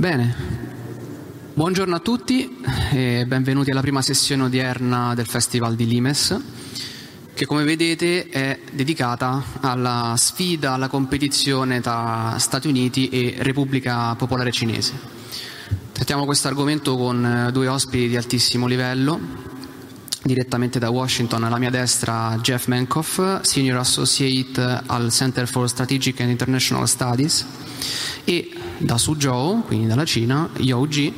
Bene, buongiorno a tutti e benvenuti alla prima sessione odierna del Festival di Limes, che come vedete è dedicata alla sfida, alla competizione tra Stati Uniti e Repubblica Popolare Cinese. Trattiamo questo argomento con eh, due ospiti di altissimo livello, direttamente da Washington alla mia destra Jeff Mankoff, Senior Associate al Center for Strategic and International Studies e da Suzhou, quindi dalla Cina, Yao Ji,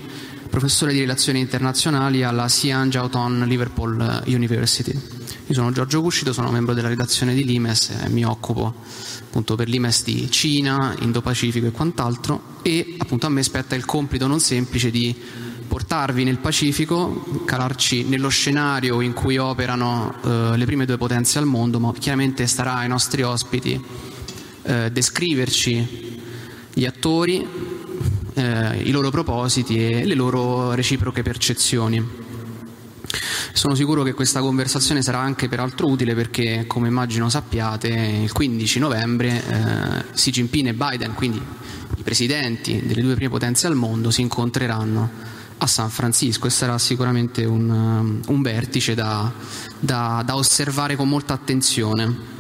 professore di relazioni internazionali alla Xi'an Jiaoton Liverpool University. Io sono Giorgio Cuscito, sono membro della redazione di Limes e mi occupo appunto per l'Imes di Cina, Indo-Pacifico e quant'altro e appunto a me spetta il compito non semplice di portarvi nel Pacifico, calarci nello scenario in cui operano eh, le prime due potenze al mondo, ma chiaramente starà ai nostri ospiti eh, descriverci gli attori, eh, i loro propositi e le loro reciproche percezioni. Sono sicuro che questa conversazione sarà anche peraltro utile perché, come immagino sappiate, il 15 novembre eh, Xi Jinping e Biden, quindi i presidenti delle due prime potenze al mondo, si incontreranno a San Francisco e sarà sicuramente un, un vertice da, da, da osservare con molta attenzione.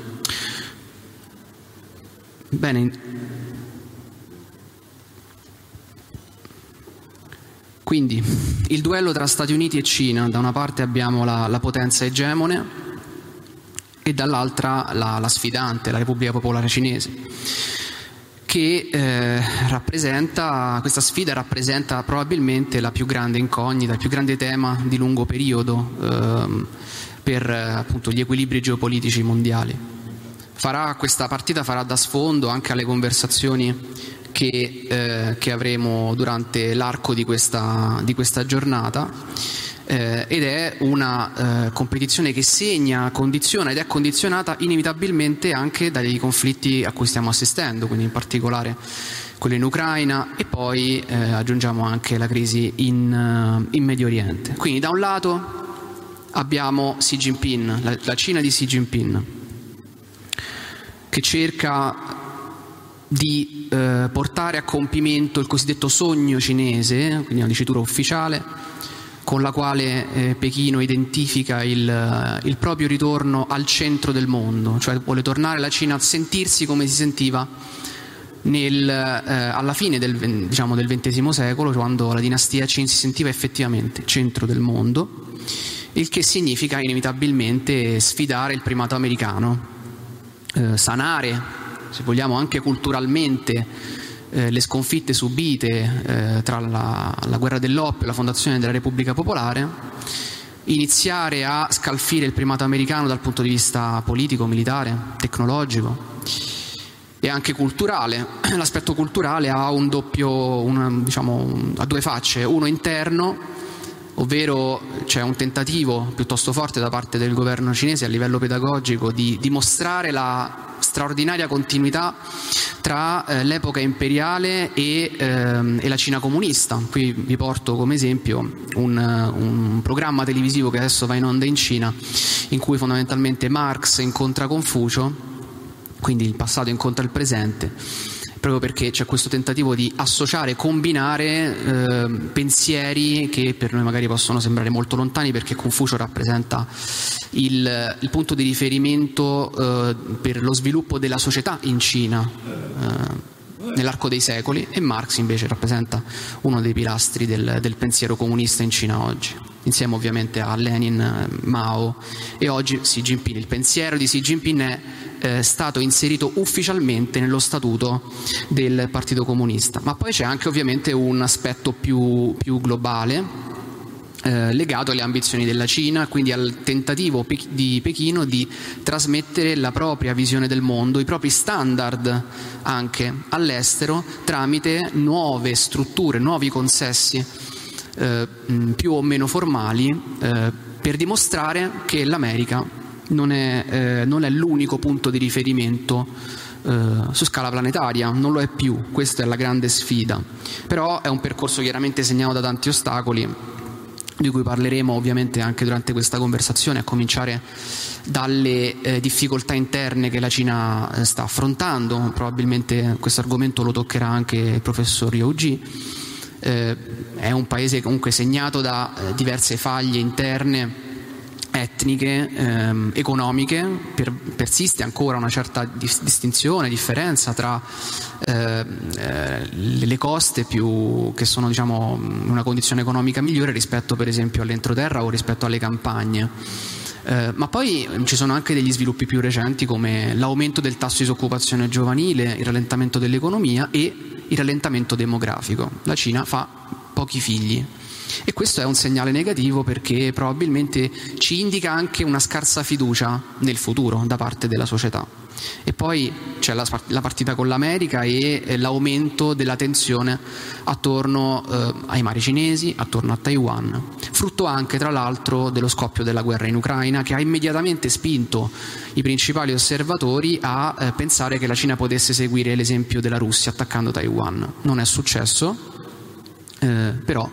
Bene, Quindi il duello tra Stati Uniti e Cina, da una parte abbiamo la, la potenza egemone e dall'altra la, la, sfidante, la Repubblica Popolare Cinese, che eh, rappresenta, questa sfida rappresenta probabilmente la più grande incognita, il più grande tema di lungo periodo eh, per appunto, gli equilibri geopolitici mondiali. Farà, questa partita farà da sfondo anche alle conversazioni che, eh, che avremo durante l'arco di questa, di questa giornata. Eh, ed è una eh, competizione che segna, condiziona ed è condizionata inevitabilmente anche dai conflitti a cui stiamo assistendo, quindi in particolare quello in Ucraina e poi eh, aggiungiamo anche la crisi in, uh, in, Medio Oriente. Quindi da un lato abbiamo Xi Jinping, la, la Cina di Xi Jinping, che cerca di eh, portare a compimento il cosiddetto sogno cinese, quindi una dicitura ufficiale, con la quale eh, Pechino identifica il, il, proprio ritorno al centro del mondo, cioè vuole tornare la Cina a sentirsi come si sentiva nel, eh, alla fine del, diciamo, del XX secolo, quando la dinastia Qin si sentiva effettivamente centro del mondo, il che significa inevitabilmente sfidare il primato americano, eh, sanare se vogliamo anche culturalmente, eh, le sconfitte subite eh, tra la, la guerra dell'oppio e la fondazione della Repubblica Popolare, iniziare a scalfire il primato americano dal punto di vista politico, militare, tecnologico e anche culturale. L'aspetto culturale ha un doppio, una, diciamo, ha due facce, uno interno, ovvero c'è un tentativo piuttosto forte da parte del governo cinese a livello pedagogico di dimostrare la straordinaria continuità tra eh, l'epoca imperiale e, ehm, e, la Cina comunista. Qui vi porto come esempio un, un, programma televisivo che adesso va in onda in Cina, in cui fondamentalmente Marx incontra Confucio, quindi il passato incontra il presente proprio perché c'è questo tentativo di associare, combinare eh, pensieri che per noi magari possono sembrare molto lontani perché Confucio rappresenta il, il punto di riferimento eh, per lo sviluppo della società in Cina. Eh, nell'arco dei secoli e Marx invece rappresenta uno dei pilastri del, del, pensiero comunista in Cina oggi, insieme ovviamente a Lenin, Mao e oggi Xi Jinping. Il pensiero di Xi Jinping è eh, stato inserito ufficialmente nello statuto del Partito Comunista, ma poi c'è anche ovviamente un aspetto più, più globale eh, legato alle ambizioni della Cina, quindi al tentativo di Pechino di trasmettere la propria visione del mondo, i propri standard anche all'estero tramite nuove strutture, nuovi consessi eh, più o meno formali eh, per dimostrare che l'America non è, eh, non è l'unico punto di riferimento eh, su scala planetaria, non lo è più, questa è la grande sfida. Però è un percorso chiaramente segnato da tanti ostacoli di cui parleremo ovviamente anche durante questa conversazione, a cominciare dalle eh, difficoltà interne che la Cina eh, sta affrontando, probabilmente questo argomento lo toccherà anche il professor Youji, eh, è un paese comunque segnato da eh, diverse faglie interne etniche, ehm, economiche, per, persiste ancora una certa distinzione, differenza tra eh, eh, le coste più, che sono diciamo, in una condizione economica migliore rispetto per esempio all'entroterra o rispetto alle campagne. Eh, ma poi ci sono anche degli sviluppi più recenti come l'aumento del tasso di disoccupazione giovanile, il rallentamento dell'economia e il rallentamento demografico. La Cina fa pochi figli e questo è un segnale negativo perché probabilmente ci indica anche una scarsa fiducia nel futuro da parte della società. E poi c'è la, la partita con l'America e eh, l'aumento della tensione attorno eh, ai mari cinesi, attorno a Taiwan, frutto anche tra l'altro dello scoppio della guerra in Ucraina che ha immediatamente spinto i principali osservatori a eh, pensare che la Cina potesse seguire l'esempio della Russia attaccando Taiwan. Non è successo, eh, però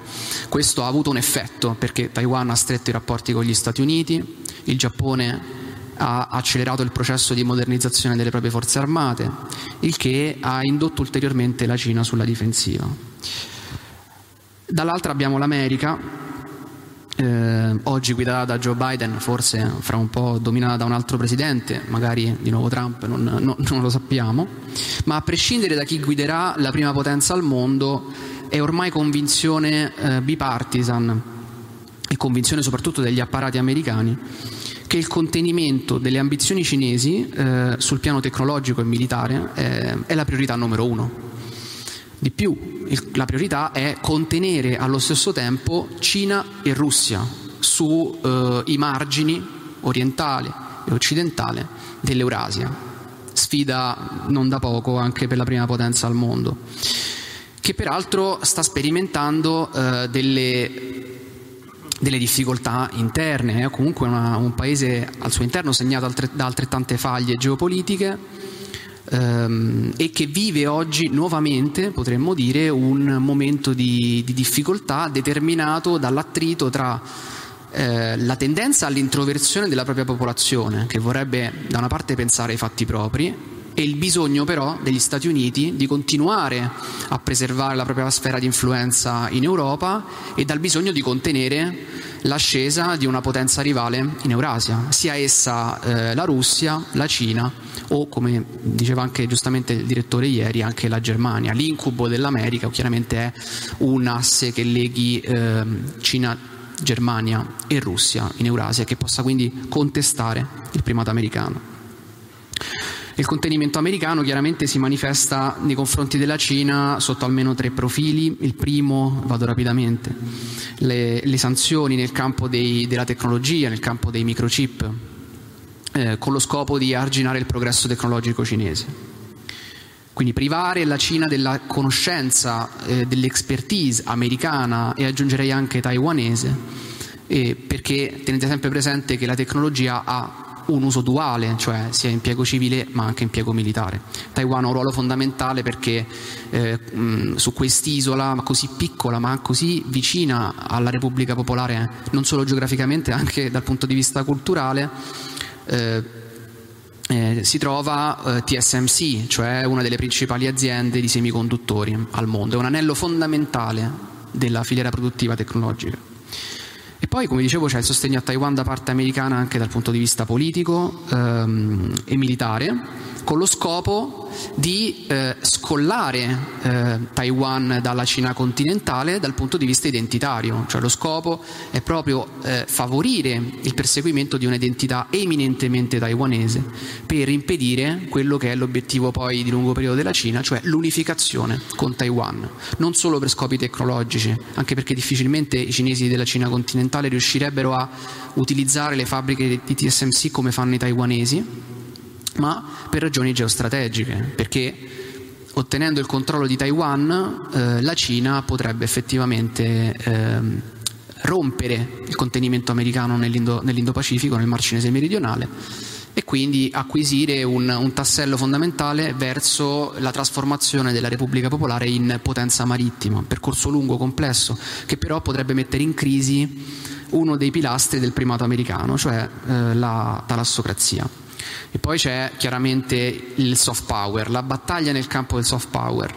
questo ha avuto un effetto perché Taiwan ha stretto i rapporti con gli Stati Uniti, il Giappone ha accelerato il processo di modernizzazione delle proprie forze armate, il che ha indotto ulteriormente la Cina sulla difensiva. Dall'altra abbiamo l'America, eh, oggi guidata da Joe Biden, forse fra un po' dominata da un altro presidente, magari di nuovo Trump, non, non, non lo sappiamo, ma a prescindere da chi guiderà la prima potenza al mondo, è ormai convinzione eh, bipartisan e convinzione soprattutto degli apparati americani che il contenimento delle ambizioni cinesi eh, sul piano tecnologico e militare eh, è la priorità numero uno. Di più, il, la priorità è contenere allo stesso tempo Cina e Russia sui eh, margini orientale e occidentale dell'Eurasia. Sfida non da poco anche per la prima potenza al mondo che peraltro sta sperimentando eh, delle, delle, difficoltà interne, è comunque una, un paese al suo interno segnato altre, da altrettante faglie geopolitiche ehm, e che vive oggi nuovamente, potremmo dire, un momento di, di difficoltà determinato dall'attrito tra eh, la tendenza all'introversione della propria popolazione, che vorrebbe da una parte pensare ai fatti propri e il bisogno però degli Stati Uniti di continuare a preservare la propria sfera di influenza in Europa e dal bisogno di contenere l'ascesa di una potenza rivale in Eurasia, sia essa eh, la Russia, la Cina o, come diceva anche giustamente il direttore ieri, anche la Germania. L'incubo dell'America chiaramente è un asse che leghi eh, Cina, Germania e Russia in Eurasia, che possa quindi contestare il primato americano. Il contenimento americano chiaramente si manifesta nei confronti della Cina sotto almeno tre profili. Il primo, vado rapidamente, le, le sanzioni nel campo dei, della tecnologia, nel campo dei microchip, eh, con lo scopo di arginare il progresso tecnologico cinese. Quindi privare la Cina della conoscenza, eh, dell'expertise americana e aggiungerei anche taiwanese, eh, perché tenete sempre presente che la tecnologia ha un uso duale, cioè sia impiego civile ma anche impiego militare. Taiwan ha un ruolo fondamentale perché eh, mh, su quest'isola così piccola ma così vicina alla Repubblica Popolare, non solo geograficamente, anche dal punto di vista culturale, eh, eh, si trova eh, TSMC, cioè una delle principali aziende di semiconduttori al mondo, è un anello fondamentale della filiera produttiva tecnologica. Poi, come dicevo, c'è il sostegno a Taiwan da parte americana anche dal punto di vista politico ehm, e militare, con lo scopo di eh, scollare eh, Taiwan dalla Cina continentale dal punto di vista identitario, cioè lo scopo è proprio eh, favorire il perseguimento di un'identità eminentemente taiwanese per impedire quello che è l'obiettivo poi di lungo periodo della Cina, cioè l'unificazione con Taiwan, non solo per scopi tecnologici, anche perché difficilmente i cinesi della Cina continentale riuscirebbero a utilizzare le fabbriche di TSMC come fanno i taiwanesi ma per ragioni geostrategiche, perché ottenendo il controllo di Taiwan eh, la Cina potrebbe effettivamente eh, rompere il contenimento americano nell'Indo, nell'Indo-Pacifico, nel Mar Cinese meridionale e quindi acquisire un, un, tassello fondamentale verso la trasformazione della Repubblica Popolare in potenza marittima, percorso lungo, complesso, che però potrebbe mettere in crisi uno dei pilastri del primato americano, cioè eh, la talassocrazia. E poi c'è chiaramente il soft power, la battaglia nel campo del soft power.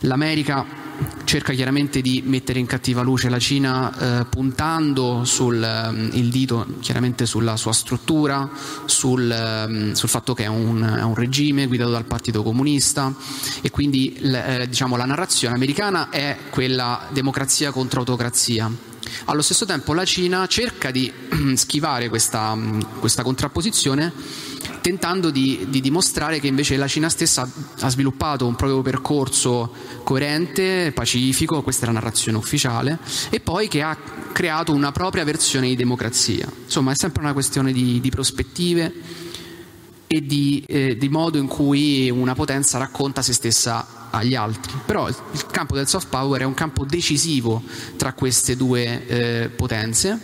L'America cerca chiaramente di mettere in cattiva luce la Cina eh, puntando sul eh, il dito chiaramente sulla sua struttura, sul, eh, sul fatto che è un, è un, regime guidato dal Partito Comunista e quindi eh, diciamo, la narrazione americana è quella democrazia contro autocrazia. Allo stesso tempo la Cina cerca di schivare questa, questa contrapposizione tentando di, di, dimostrare che invece la Cina stessa ha sviluppato un proprio percorso coerente, pacifico, questa è la narrazione ufficiale, e poi che ha creato una propria versione di democrazia. Insomma, è sempre una questione di, di prospettive e di, eh, di modo in cui una potenza racconta se stessa agli altri. Però il campo del soft power è un campo decisivo tra queste due eh, potenze,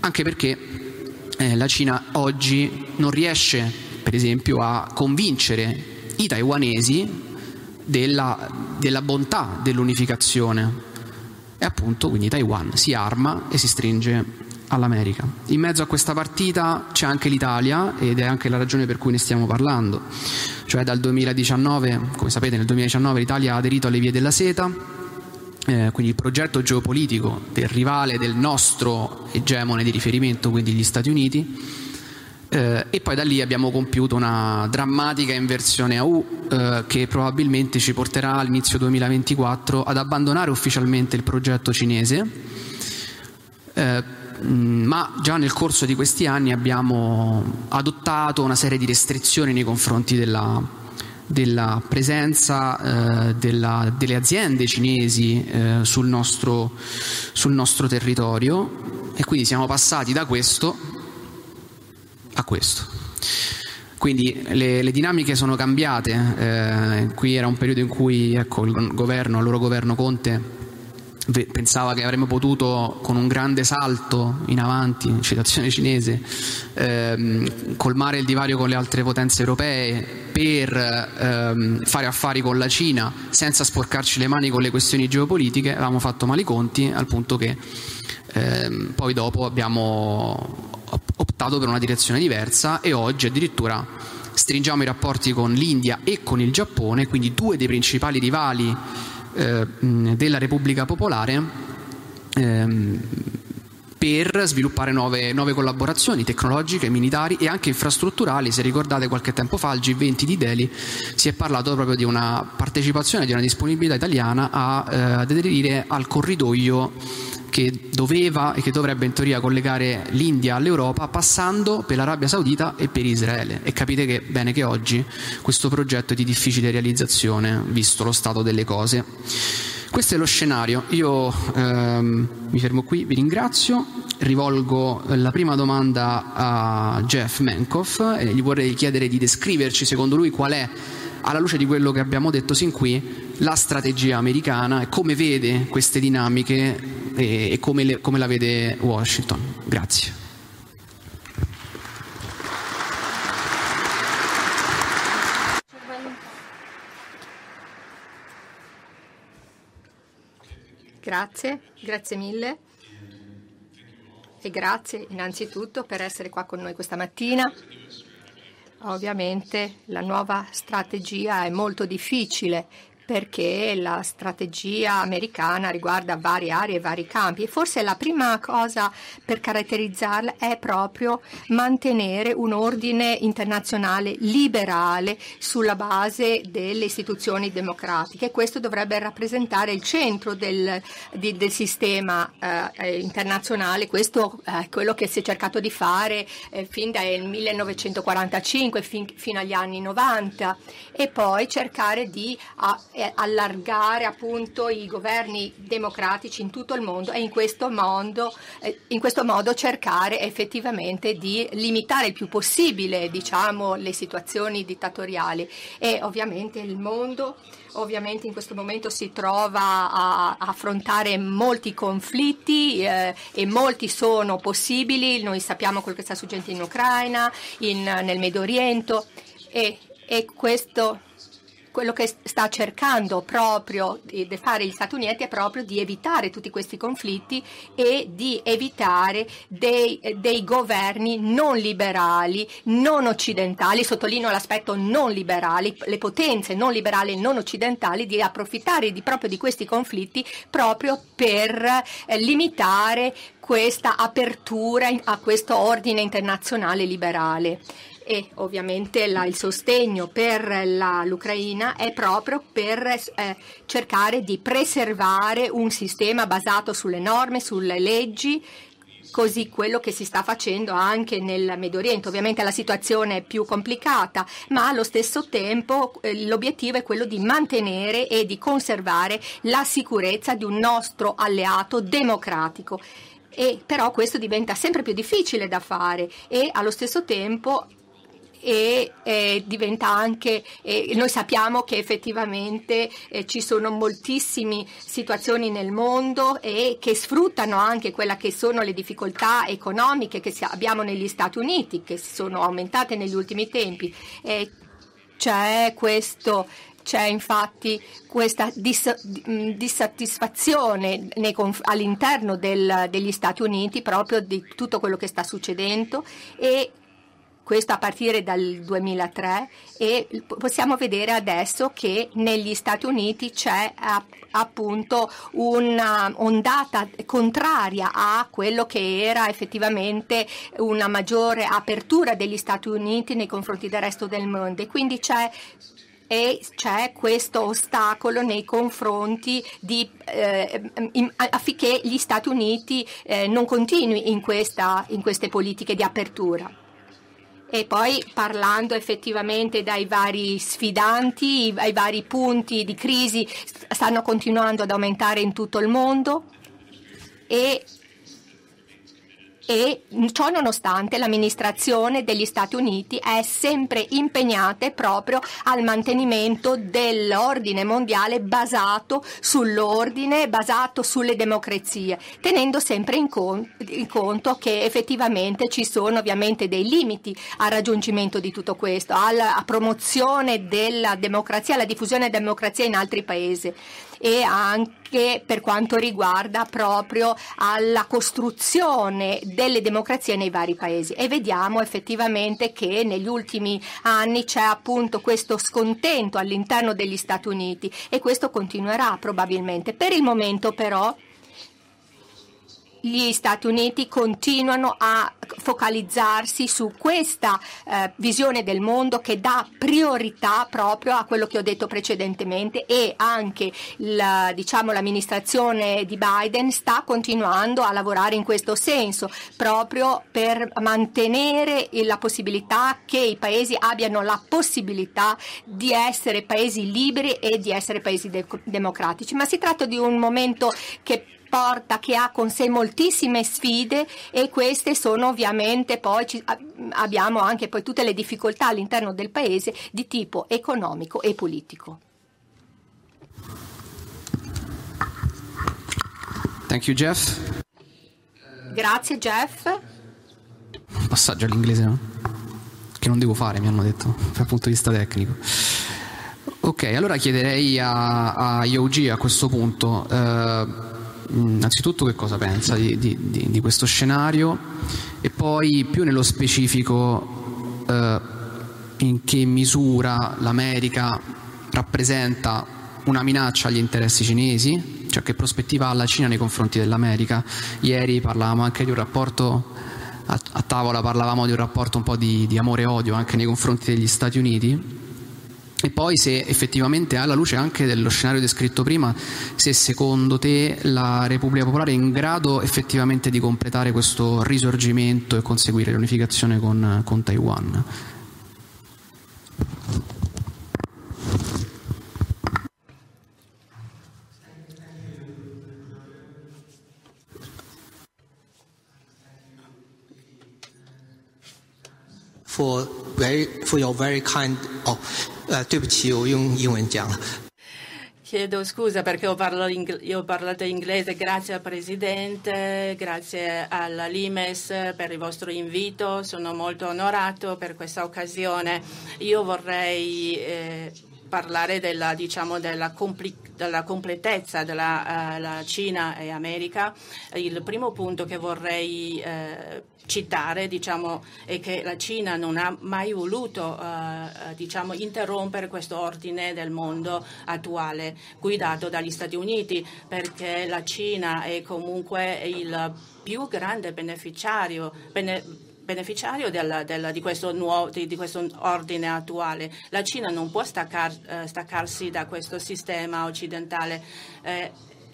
anche perché eh, la Cina oggi non riesce per esempio a convincere i taiwanesi della, della bontà dell'unificazione. E appunto quindi Taiwan si arma e si stringe all'America. In mezzo a questa partita c'è anche l'Italia ed è anche la ragione per cui ne stiamo parlando. Cioè dal 2019, come sapete nel 2019 l'Italia ha aderito alle vie della seta, eh, quindi il progetto geopolitico del rivale del nostro egemone di riferimento, quindi gli Stati Uniti, eh, e poi da lì abbiamo compiuto una drammatica inversione a U eh, che probabilmente ci porterà all'inizio 2024 ad abbandonare ufficialmente il progetto cinese, eh, ma già nel corso di questi anni abbiamo adottato una serie di restrizioni nei confronti della, della presenza eh, della, delle aziende cinesi eh, sul nostro, sul nostro territorio e quindi siamo passati da questo a questo. Quindi le, le dinamiche sono cambiate, eh, qui era un periodo in cui ecco, il governo, il loro governo Conte pensava che avremmo potuto con un grande salto in avanti, citazione cinese, ehm, colmare il divario con le altre potenze europee per ehm, fare affari con la Cina senza sporcarci le mani con le questioni geopolitiche, avevamo fatto male i conti al punto che ehm, poi dopo abbiamo optato per una direzione diversa e oggi addirittura stringiamo i rapporti con l'India e con il Giappone, quindi due dei principali rivali eh, della Repubblica Popolare, ehm, per sviluppare nuove, nuove, collaborazioni tecnologiche, militari e anche infrastrutturali. Se ricordate qualche tempo fa al G20 di Delhi si è parlato proprio di una partecipazione, di una disponibilità italiana a, eh, ad aderire al corridoio che doveva e che dovrebbe in teoria collegare l'India all'Europa passando per l'Arabia Saudita e per Israele. E capite che, bene che oggi questo progetto è di difficile realizzazione visto lo stato delle cose. Questo è lo scenario, io ehm, mi fermo qui, vi ringrazio, rivolgo la prima domanda a Jeff Menkoff e gli vorrei chiedere di descriverci secondo lui qual è alla luce di quello che abbiamo detto sin qui, la strategia americana e come vede queste dinamiche e, come, le, come la vede Washington. Grazie. Grazie, grazie mille e grazie innanzitutto per essere qua con noi questa mattina. Ovviamente la nuova strategia è molto difficile perché la strategia americana riguarda varie aree e vari campi. E forse la prima cosa per caratterizzarla è proprio mantenere un ordine internazionale liberale sulla base delle istituzioni democratiche. Questo dovrebbe rappresentare il centro del, di, del sistema eh, internazionale, questo è quello che si è cercato di fare eh, fin dal 1945 fin, fino agli anni 90 e poi cercare di a, allargare appunto i governi democratici in tutto il mondo e in questo, mondo, eh, in questo modo cercare effettivamente di limitare il più possibile diciamo, le situazioni dittatoriali. E ovviamente il mondo ovviamente in questo momento si trova a, affrontare molti conflitti eh, e molti sono possibili, noi sappiamo quello che sta succedendo in Ucraina, in, nel Medio Oriente e, e questo quello che sta cercando proprio di fare gli Stati Uniti è proprio di evitare tutti questi conflitti e di evitare dei, dei governi non liberali, non occidentali, sottolineo l'aspetto non liberali, le potenze non liberali e non occidentali di approfittare di, proprio di questi conflitti proprio per eh, limitare questa apertura a questo ordine internazionale liberale e ovviamente la, il sostegno per la, l'Ucraina è proprio per eh, cercare di preservare un sistema basato sulle norme, sulle leggi così quello che si sta facendo anche nel Medio Oriente. Ovviamente la situazione è più complicata, ma allo stesso tempo eh, l'obiettivo è quello di mantenere e di conservare la sicurezza di un nostro alleato democratico. E però questo diventa sempre più difficile da fare e allo stesso tempo e eh, diventa anche, eh, noi sappiamo che effettivamente eh, ci sono moltissime situazioni nel mondo e che sfruttano anche quelle che sono le difficoltà economiche che abbiamo negli Stati Uniti, che sono aumentate negli ultimi tempi. c'è questo c'è infatti questa dis- dissatisfazione all'interno degli Stati Uniti proprio di tutto quello che sta succedendo e questo a partire dal 2003 e possiamo vedere adesso che negli Stati Uniti c'è appunto un'ondata contraria a quello che era effettivamente una maggiore apertura degli Stati Uniti nei confronti del resto del mondo. E quindi c'è e c'è questo ostacolo nei confronti di, eh, in, affinché gli Stati Uniti eh, non continui in, questa, in queste politiche di apertura e poi parlando effettivamente dai vari sfidanti, ai vari punti di crisi stanno continuando ad aumentare in tutto il mondo. E e ciò nonostante l'amministrazione degli Stati Uniti è sempre impegnata proprio al mantenimento dell'ordine mondiale basato sull'ordine, basato sulle democrazie, tenendo sempre in, con- in conto che effettivamente ci sono ovviamente dei limiti al raggiungimento di tutto questo, alla promozione della democrazia, alla diffusione della democrazia in altri paesi e anche per quanto riguarda proprio alla costruzione delle democrazie nei vari paesi e vediamo effettivamente che negli ultimi anni c'è appunto questo scontento all'interno degli Stati Uniti e questo continuerà probabilmente. Per il momento però gli Stati Uniti continuano a focalizzarsi su questa eh, visione del mondo che dà priorità proprio a quello che ho detto precedentemente e anche la, diciamo, l'amministrazione di Biden sta continuando a lavorare in questo senso proprio per mantenere la possibilità che i paesi abbiano la possibilità di essere paesi liberi e di essere paesi de- democratici. Ma si tratta di un momento che porta che ha con sé moltissime sfide e queste sono ovviamente poi ci, abbiamo anche poi tutte le difficoltà all'interno del paese di tipo economico e politico. Thank you Jeff. Grazie Jeff. Passaggio all'inglese, no? Che non devo fare, mi hanno detto, dal punto di vista tecnico. Ok, allora chiederei a, a Yogi a questo punto. Eh, innanzitutto che cosa pensa di, di, di, di, questo scenario? E poi più nello specifico eh, in che misura l'America rappresenta una minaccia agli interessi cinesi, cioè che prospettiva ha la Cina nei confronti dell'America. Ieri parlavamo anche di un rapporto, a, a tavola parlavamo di un rapporto un po' di, di amore e odio anche nei confronti degli Stati Uniti e poi se effettivamente alla luce anche dello scenario descritto prima, se secondo te la Repubblica Popolare è in grado effettivamente di completare questo risorgimento e conseguire l'unificazione con, con Taiwan. For very for your very kind oh 呃，对不起，我用英文讲了。Chiedo scusa perché ho parlato, io ho parlato inglese, grazie al Presidente, grazie alla Limes per il vostro invito, sono molto onorato per questa occasione. Io vorrei eh, parlare della, diciamo, della, compli- della completezza della uh, Cina e America, il primo punto che vorrei uh, citare diciamo, è che la Cina non ha mai voluto uh, diciamo, interrompere questo ordine del mondo attuale guidato dagli Stati Uniti perché la Cina è comunque il più grande beneficiario bene, beneficiario della, della, di, questo nuovo, di, di, questo ordine attuale. La Cina non può staccar, eh, staccarsi da questo sistema occidentale. Eh,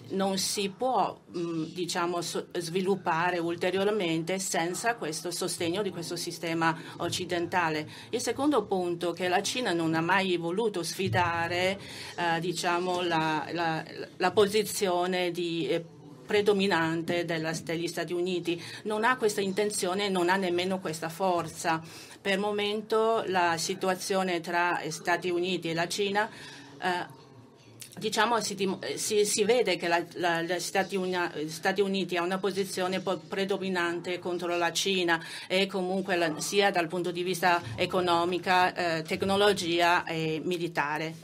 non si può mh, diciamo, so, sviluppare ulteriormente senza questo sostegno di questo sistema occidentale. Il secondo punto è che la Cina non ha mai voluto sfidare eh, diciamo, la, la, la, posizione di eh, predominante della, degli Stati Uniti, non ha questa intenzione, non ha nemmeno questa forza. Per il momento la situazione tra Stati Uniti e la Cina eh, diciamo, si, si, si, vede che gli Stati, Stati, Uniti ha una posizione predominante contro la Cina e comunque la, sia dal punto di vista economico, eh, tecnologia e militare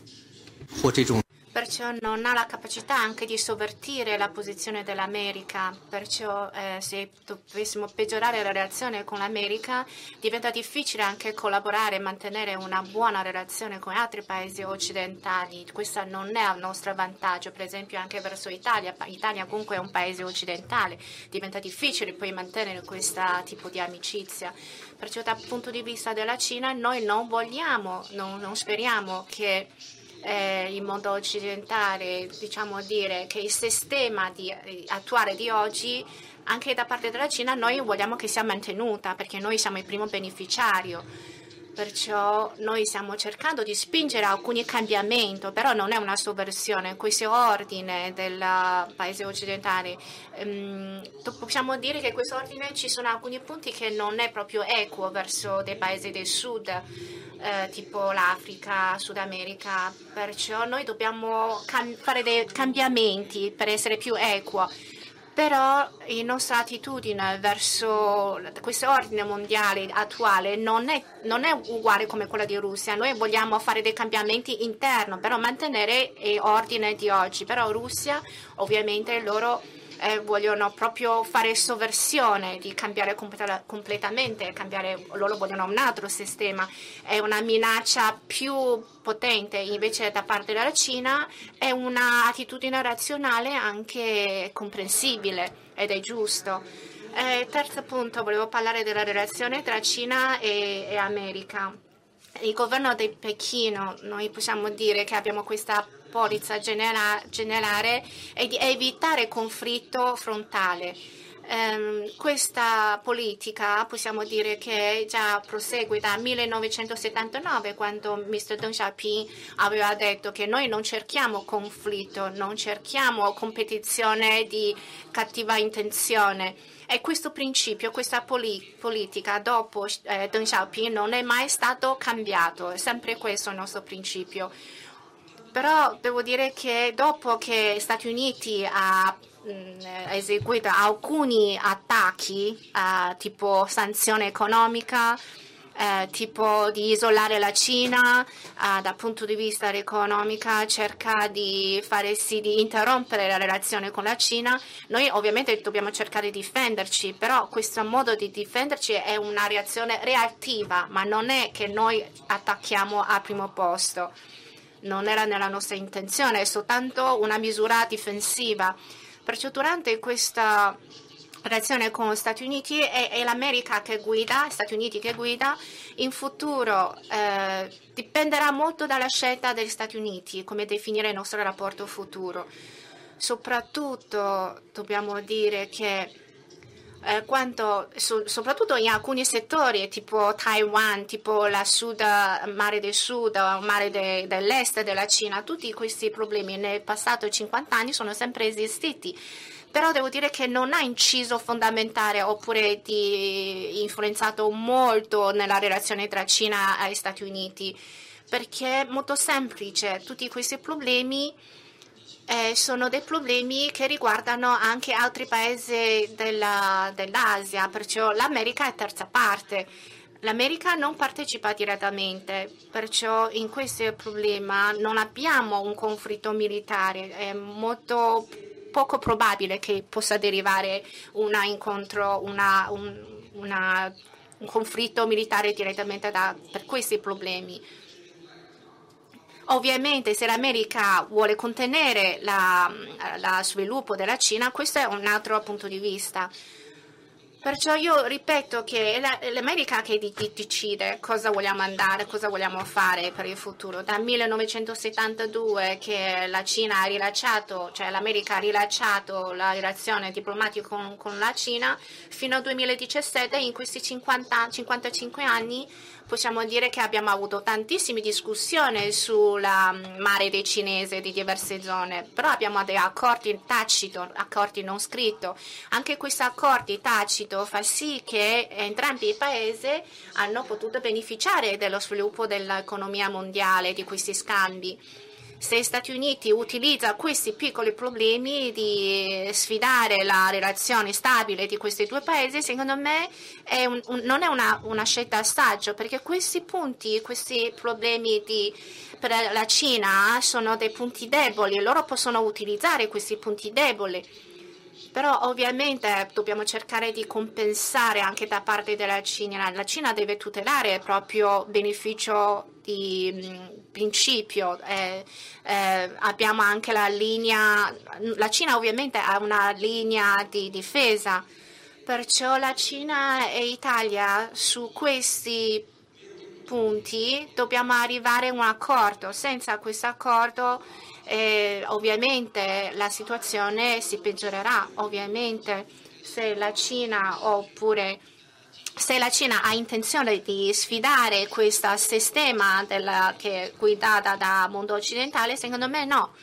perciò non ha la capacità anche di sovvertire la posizione dell'America, perciò eh, se dovessimo peggiorare la relazione con l'America diventa difficile anche collaborare e mantenere una buona relazione con altri paesi occidentali. Questo non è a nostro vantaggio, per esempio anche verso l'Italia. L'Italia comunque è un paese occidentale, diventa difficile poi mantenere questo tipo di amicizia. Perciò dal punto di vista della Cina noi non vogliamo, non, non speriamo che eh, il mondo occidentale, diciamo dire che il sistema di, eh, attuale di oggi anche da parte della Cina noi vogliamo che sia mantenuta perché noi siamo il primo beneficiario. Perciò noi stiamo cercando di spingere alcuni cambiamenti, però non è una sovversione. Questo ordine del paese occidentale, ehm, possiamo dire che in questo ordine ci sono alcuni punti che non è proprio equo verso dei paesi del sud eh, tipo l'Africa, Sud America, perciò noi dobbiamo fare dei cambiamenti per essere più equo. Però la nostra attitudine verso questo ordine mondiale attuale non è, non è, uguale come quella di Russia. Noi vogliamo fare dei cambiamenti interni, però mantenere l'ordine di oggi. Però Russia, ovviamente, loro eh, vogliono proprio fare sovversione di cambiare completa, completamente, cambiare, loro vogliono un altro sistema, è una minaccia più potente invece da parte della Cina, è un'attitudine razionale anche comprensibile ed è giusto. Eh, terzo punto, volevo parlare della relazione tra Cina e, e America. Il governo di Pechino, noi possiamo dire che abbiamo questa polizza generale è di evitare conflitto frontale. Um, questa politica possiamo dire che già prosegue da 1979 quando Mr. Deng Xiaoping aveva detto che noi non cerchiamo conflitto, non cerchiamo competizione di cattiva intenzione e questo principio, questa poli- politica dopo eh, Deng Xiaoping non è mai stato cambiato, è sempre questo il nostro principio. Però devo dire che dopo che Stati Uniti ha mm, eseguito alcuni attacchi, eh, tipo sanzione economica, eh, tipo di isolare la Cina eh, dal punto di vista economico, cerca di fare sì di interrompere la relazione con la Cina. Noi ovviamente dobbiamo cercare di difenderci, però questo modo di difenderci è una reazione reattiva, ma non è che noi attacchiamo al primo posto non era nella nostra intenzione, è soltanto una misura difensiva. Perciò durante questa relazione con gli Stati Uniti è, l'America che guida, gli Stati Uniti che guida, in futuro eh, dipenderà molto dalla scelta degli Stati Uniti, come definire il nostro rapporto futuro. Soprattutto dobbiamo dire che eh, quanto, so, soprattutto in alcuni settori tipo Taiwan, tipo la sud, mare del sud, mare de, dell'est della Cina, tutti questi problemi nel passato 50 anni sono sempre esistiti. Però devo dire che non ha inciso fondamentale oppure di, influenzato molto nella relazione tra Cina e Stati Uniti perché è molto semplice tutti questi problemi eh, sono dei problemi che riguardano anche altri paesi della, dell'Asia, perciò l'America è terza parte. l'America non partecipa direttamente, perciò in questo problema non abbiamo un conflitto militare, è molto poco probabile che possa derivare una incontro, una, un, una, un conflitto militare direttamente da, per questi problemi. Ovviamente se l'America vuole contenere lo sviluppo della Cina, questo è un altro punto di vista. Perciò io ripeto che è l'America che decide cosa vogliamo andare, cosa vogliamo fare per il futuro. Dal 1972 che la Cina ha rilasciato, cioè l'America ha rilasciato la relazione diplomatica con, con la Cina, fino al 2017, in questi 50, 55 anni, possiamo dire che abbiamo avuto tantissime discussioni sul mm, mare dei cinese di diverse zone, però abbiamo dei accordi tacito, accordi non scritti. Anche questi accordi tacito fa sì che entrambi i paesi hanno potuto beneficiare dello sviluppo dell'economia mondiale, di questi scambi se gli Stati Uniti utilizza questi piccoli problemi di sfidare la relazione stabile di questi due paesi, secondo me è un, un, non è una, una, scelta saggio, perché questi punti, questi problemi di, per la Cina sono dei punti deboli e loro possono utilizzare questi punti deboli però ovviamente dobbiamo cercare di compensare anche da parte della Cina. La Cina deve tutelare il proprio beneficio di mh, principio. Eh, eh, abbiamo anche la linea, la Cina ovviamente ha una linea di difesa, perciò la Cina e l'Italia su questi punti dobbiamo arrivare a un accordo. Senza questo accordo eh, ovviamente la situazione si peggiorerà, ovviamente se la Cina oppure se la Cina ha intenzione di sfidare questo sistema della, che è guidata dal mondo occidentale, secondo me no.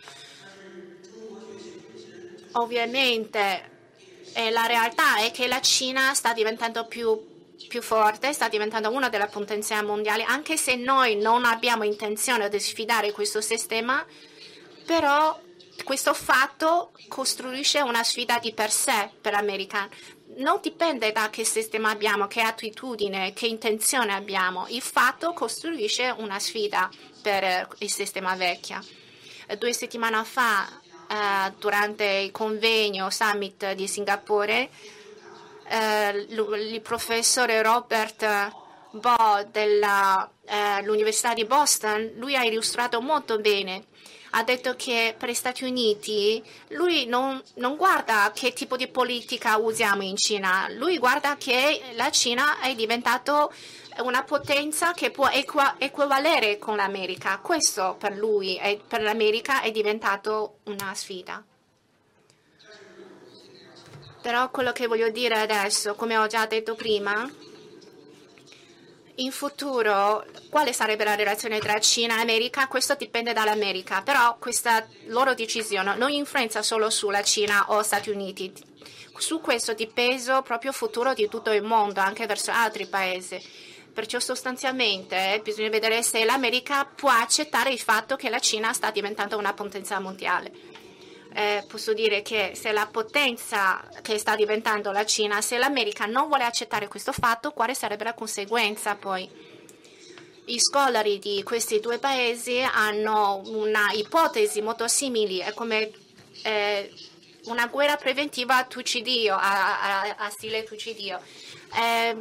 Ovviamente eh, la realtà è che la Cina sta diventando più, più forte, sta diventando una delle potenze mondiali, anche se noi non abbiamo intenzione di sfidare questo sistema, però questo fatto costruisce una sfida di per sé per l'America. Non dipende da che sistema abbiamo, che attitudine, che intenzione abbiamo. Il fatto costruisce una sfida per il sistema vecchio. Due settimane fa, eh, durante il convegno summit di Singapore, eh, il professore Robert Bo dell'Università eh, di Boston, lui ha illustrato molto bene ha detto che per gli Stati Uniti lui non, non, guarda che tipo di politica usiamo in Cina, lui guarda che la Cina è diventata una potenza che può equa, equivalere con l'America. Questo per lui e per l'America è diventato una sfida. Però quello che voglio dire adesso, come ho già detto prima, in futuro quale sarebbe la relazione tra Cina e America? Questo dipende dall'America, però questa loro decisione non influenza solo sulla Cina o Stati Uniti. Su questo dipende proprio il futuro di tutto il mondo, anche verso altri paesi. Perciò sostanzialmente bisogna vedere se l'America può accettare il fatto che la Cina sta diventando una potenza mondiale eh, posso dire che se la potenza che sta diventando la Cina, se l'America non vuole accettare questo fatto, quale sarebbe la conseguenza poi? I scholari di questi due paesi hanno una ipotesi molto simile, è come eh, una guerra preventiva a Tucidio, a, a, a stile Tucidio. Eh,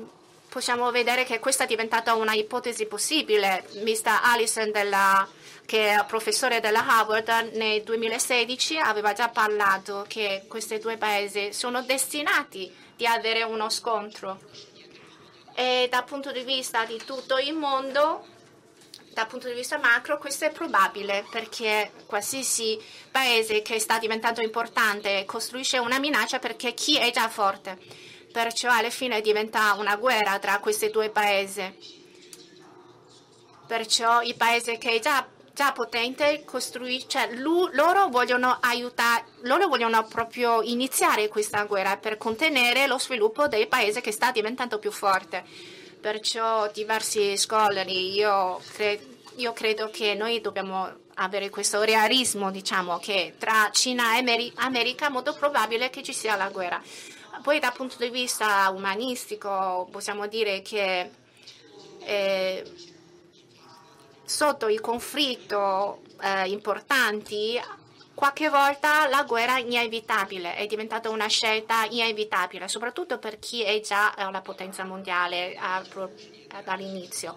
possiamo vedere che questa è diventata una ipotesi possibile. Mr. Allison della che è professore della Harvard nel 2016 aveva già parlato che questi due paesi sono destinati di avere uno scontro. E dal punto di vista di tutto il mondo, dal punto di vista macro, questo è probabile perché qualsiasi paese che sta diventando importante costruisce una minaccia perché chi è già forte. Perciò alla fine diventa una guerra tra questi due paesi. Perciò i paesi che già già potente costruire, cioè lu, loro vogliono aiutare, loro vogliono proprio iniziare questa guerra per contenere lo sviluppo del paese che sta diventando più forte. Perciò diversi scholari, io, cre, io credo che noi dobbiamo avere questo realismo, diciamo, che tra Cina e America è molto probabile che ci sia la guerra. Poi dal punto di vista umanistico possiamo dire che eh, sotto il conflitto eh, importanti, qualche volta la guerra è inevitabile, è diventata una scelta inevitabile, soprattutto per chi è già la potenza mondiale dall'inizio.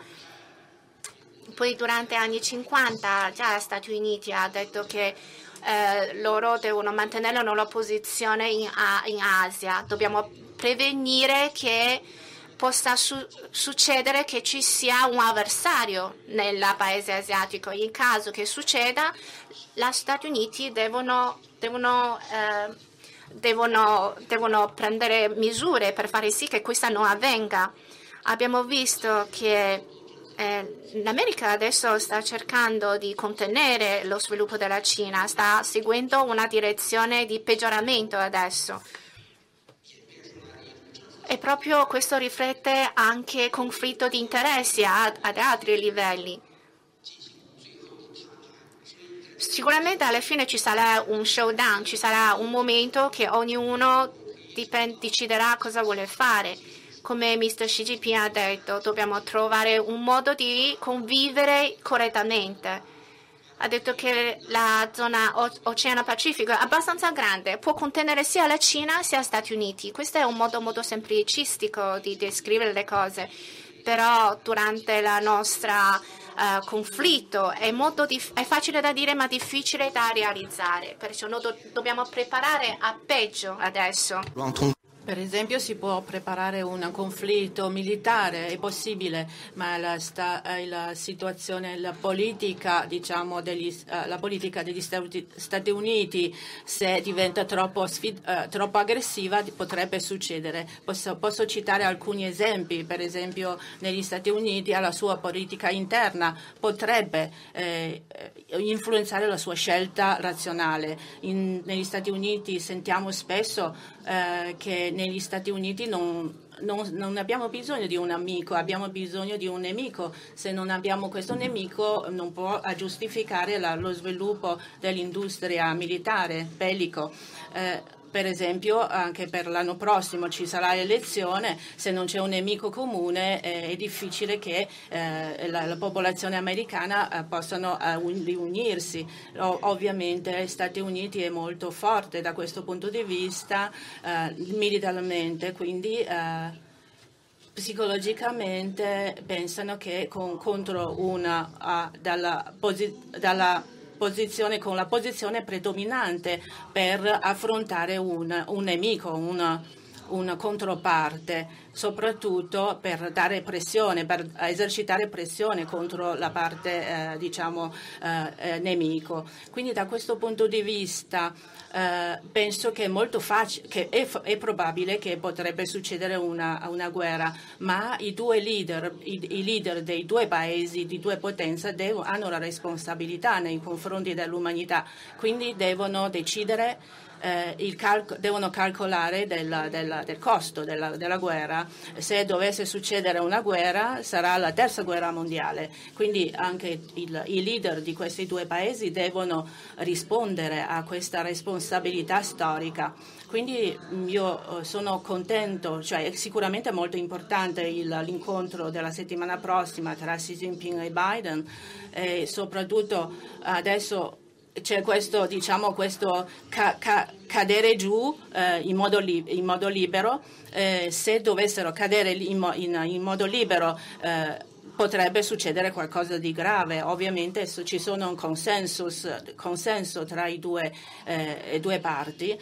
Poi durante gli anni 50 già gli Stati Uniti ha detto che eh, loro devono mantenere la loro posizione in, in Asia. Dobbiamo prevenire che possa su- succedere che ci sia un avversario nel paese asiatico. In caso che succeda, gli Stati Uniti devono, devono, eh, devono, devono prendere misure per fare sì che questo non avvenga. Abbiamo visto che eh, l'America adesso sta cercando di contenere lo sviluppo della Cina, sta seguendo una direzione di peggioramento adesso. E proprio questo riflette anche conflitto di interessi ad, ad altri livelli. Sicuramente alla fine ci sarà un showdown, ci sarà un momento che ognuno dipend- deciderà cosa vuole fare. Come Mr. Xi Jinping ha detto, dobbiamo trovare un modo di convivere correttamente ha detto che la zona Oceano Pacifico è abbastanza grande, può contenere sia la Cina sia gli Stati Uniti. Questo è un modo molto semplicistico di descrivere le cose, però durante il nostro uh, conflitto è, dif- è, facile da dire ma difficile da realizzare, perciò noi do- dobbiamo preparare a peggio adesso. Per esempio si può preparare un conflitto militare, è possibile, ma la, sta, eh, la situazione, la politica, diciamo, degli, uh, la politica degli Stati Uniti, se diventa troppo, sfid, uh, troppo aggressiva, potrebbe succedere. Posso, posso, citare alcuni esempi, per esempio negli Stati Uniti la sua politica interna potrebbe eh, influenzare la sua scelta razionale. In, negli Stati Uniti sentiamo spesso eh, che negli Stati Uniti non, non, non, abbiamo bisogno di un amico, abbiamo bisogno di un nemico. Se non abbiamo questo nemico non può giustificare la, lo sviluppo dell'industria militare, bellico. Eh, per esempio anche per l'anno prossimo ci sarà l'elezione, se non c'è un nemico comune eh, è difficile che eh, la, la, popolazione americana eh, possano unirsi. O, ovviamente gli Stati Uniti è molto forte da questo punto di vista militarmente, quindi psicologicamente pensano che con, contro una dalla, dalla posizione, con la posizione predominante per affrontare un, un nemico, una, una controparte, soprattutto per dare pressione, per esercitare pressione contro la parte eh, diciamo, eh, eh nemico. Quindi da questo punto di vista eh, penso che è facile, che è, è, probabile che potrebbe succedere una, una guerra, ma i due leader, i, i, leader dei due paesi, di due potenze, devo, hanno la responsabilità nei confronti dell'umanità, quindi devono decidere eh, calco- devono calcolare del, del, del costo della, della, guerra. Se dovesse succedere una guerra sarà la terza guerra mondiale, quindi anche il, i leader di questi due paesi devono rispondere a questa responsabilità storica. Quindi mm, io eh, sono contento, cioè è sicuramente molto importante il, l'incontro della settimana prossima tra Xi Jinping e Biden e soprattutto adesso c'è questo, diciamo, questo ca- ca- cadere giù eh, in, modo li- in, modo libero. Eh, se dovessero cadere in, mo- in, in modo libero eh, potrebbe succedere qualcosa di grave. Ovviamente ci sono un consenso tra i due, eh, due parti.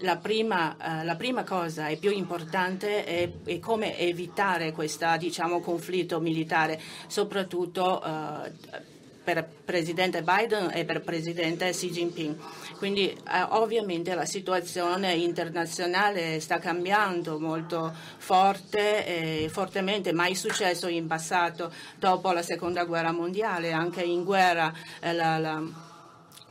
La, prima, eh, la, prima, cosa e più importante è, è come evitare questo diciamo, conflitto militare, soprattutto eh, per Presidente Biden e per Presidente Xi Jinping. Quindi eh, ovviamente la situazione internazionale sta cambiando molto forte e fortemente, mai successo in passato dopo la seconda guerra mondiale, anche in guerra eh, la, la,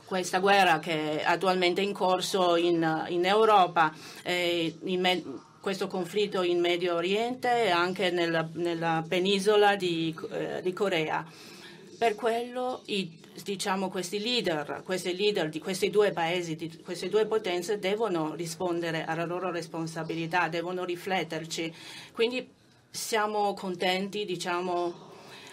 questa guerra che è attualmente in corso in, in Europa, eh, in me, questo conflitto in Medio Oriente e anche nella, nella penisola di, eh, di Corea. Per quello i, diciamo, questi, leader, questi leader di questi due paesi, di queste due potenze devono rispondere alla loro responsabilità, devono rifletterci. Quindi siamo contenti, diciamo,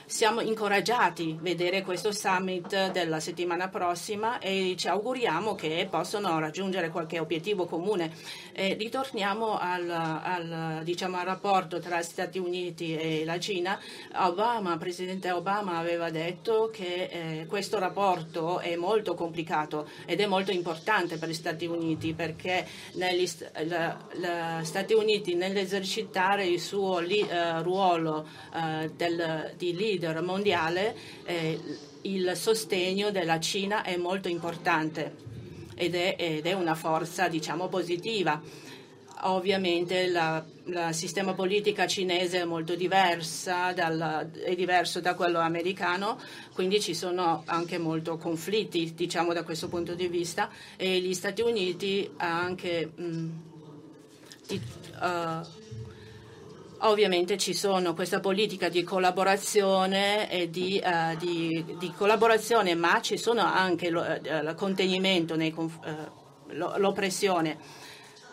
siamo incoraggiati a vedere questo summit della settimana prossima e ci auguriamo che possano raggiungere qualche obiettivo comune. Eh, ritorniamo al, al, diciamo, al, rapporto tra Stati Uniti e la Cina. Obama, Presidente Obama aveva detto che eh, questo rapporto è molto complicato ed è molto importante per gli Stati Uniti perché negli Stati Uniti nell'esercitare il suo li, eh, ruolo eh, del, di leader leader mondiale, eh, il sostegno della Cina è molto importante ed è, ed è una forza diciamo, positiva. Ovviamente il sistema politica cinese è molto diversa, dal, è diverso da quello americano, quindi ci sono anche molti conflitti diciamo, da questo punto di vista e gli Stati Uniti anche mh, di, uh, Ovviamente ci sono questa politica di collaborazione, di, uh, di, di collaborazione ma ci sono anche lo, uh, contenimento, uh, l'oppressione.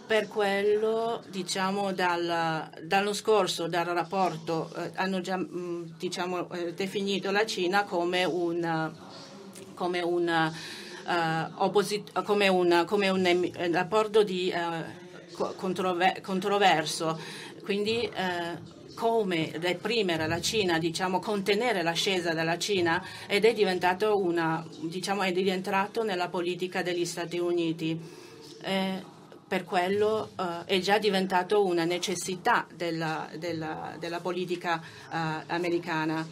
Per quello, diciamo, dal, dallo scorso, dal rapporto, hanno già mh, mm, diciamo, definito la Cina come un, come un, come un, come un rapporto di, controver- controverso quindi eh, come reprimere la Cina, diciamo, contenere l'ascesa della Cina ed è diventato, una, diciamo, è diventato nella politica degli Stati Uniti. Eh, per quello eh, è già diventato una necessità della, della, della politica eh, americana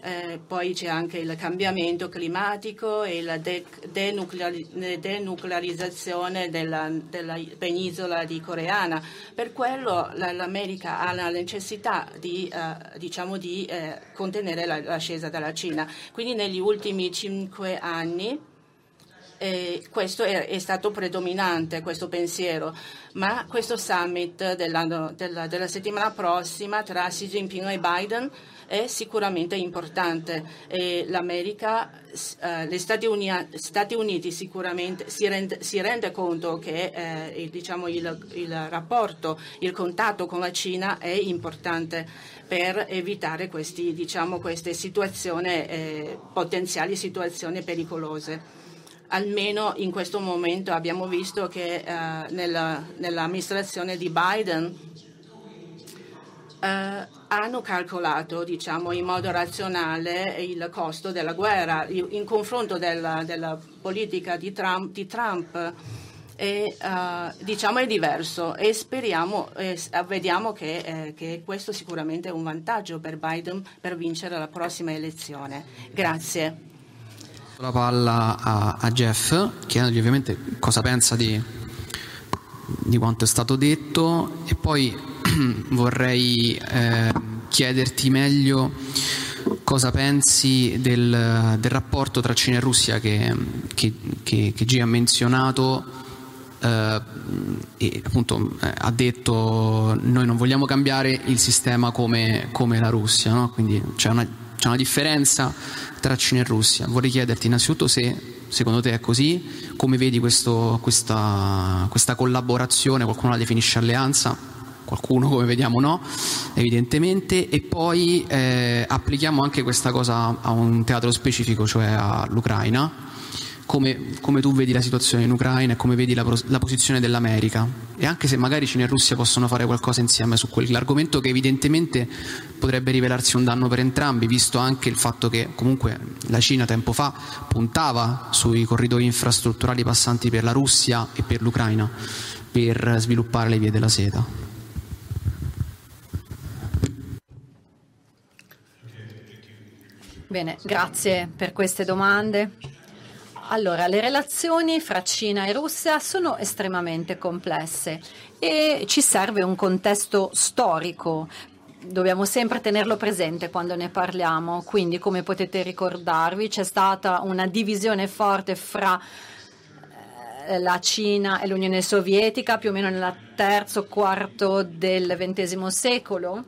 eh, poi c'è anche il cambiamento climatico e la de- denucleari- denuclearizzazione della, della, penisola di coreana. Per quello l'America ha la necessità di, eh, diciamo di eh, contenere la, l'ascesa della Cina. Quindi negli ultimi cinque anni eh, questo è, è, stato predominante, questo pensiero, ma questo summit della, della settimana prossima tra Xi Jinping e Biden è sicuramente importante. E l'America, eh, gli Stati, Uni, Stati, Uniti sicuramente si rende, si rende conto che eh, diciamo, il, il, rapporto, il contatto con la Cina è importante per evitare questi, diciamo, queste situazioni, eh, potenziali situazioni pericolose. Almeno in questo momento abbiamo visto che eh, nella, nell'amministrazione di Biden eh, hanno calcolato diciamo, in modo razionale il costo della guerra in confronto della, della politica di Trump, di Trump e, uh, diciamo è diverso e speriamo e vediamo che, eh, che, questo sicuramente è un vantaggio per Biden per vincere la prossima elezione. Grazie. La palla a, a Jeff, chiedendogli ovviamente cosa pensa di, di quanto è stato detto e poi vorrei eh, chiederti meglio cosa pensi del, del, rapporto tra Cina e Russia che, che, che, che G ha menzionato eh, e appunto eh, ha detto noi non vogliamo cambiare il sistema come, come la Russia, no? quindi c'è una, c'è una differenza tra Cina e Russia. Vorrei chiederti innanzitutto se secondo te è così, come vedi questo, questa, questa collaborazione, qualcuno la definisce alleanza, qualcuno come vediamo no, evidentemente, e poi eh, applichiamo anche questa cosa a un teatro specifico, cioè all'Ucraina, come, come, tu vedi la situazione in Ucraina e come vedi la, la, posizione dell'America? E anche se magari Cina e Russia possono fare qualcosa insieme su quell'argomento che evidentemente potrebbe rivelarsi un danno per entrambi, visto anche il fatto che comunque la Cina tempo fa puntava sui corridoi infrastrutturali passanti per la Russia e per l'Ucraina per sviluppare le vie della seta. Bene, grazie per queste domande. Allora, le relazioni fra Cina e Russia sono estremamente complesse e ci serve un contesto storico. Dobbiamo sempre tenerlo presente quando ne parliamo. Quindi, come potete ricordarvi, c'è stata una divisione forte fra eh, la Cina e l'Unione Sovietica più o meno nel terzo quarto del XX secolo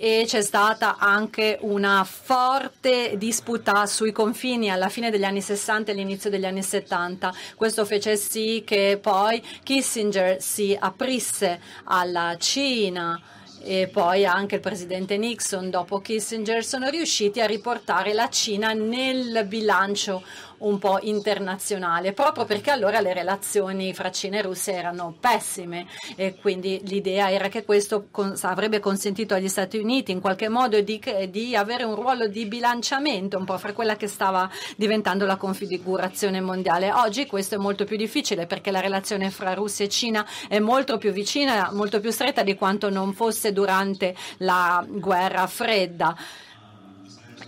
e c'è stata anche una forte disputa sui confini alla fine degli anni 60 e all'inizio degli anni 70. Questo fece sì che poi Kissinger si aprisse alla Cina e poi anche il presidente Nixon dopo Kissinger sono riusciti a riportare la Cina nel bilancio un po' internazionale, proprio perché allora le relazioni fra Cina e Russia erano pessime e quindi l'idea era che questo avrebbe consentito agli Stati Uniti in qualche modo di, di avere un ruolo di bilanciamento un po' fra quella che stava diventando la configurazione mondiale. Oggi questo è molto più difficile perché la relazione fra Russia e Cina è molto più vicina, molto più stretta di quanto non fosse durante la guerra fredda.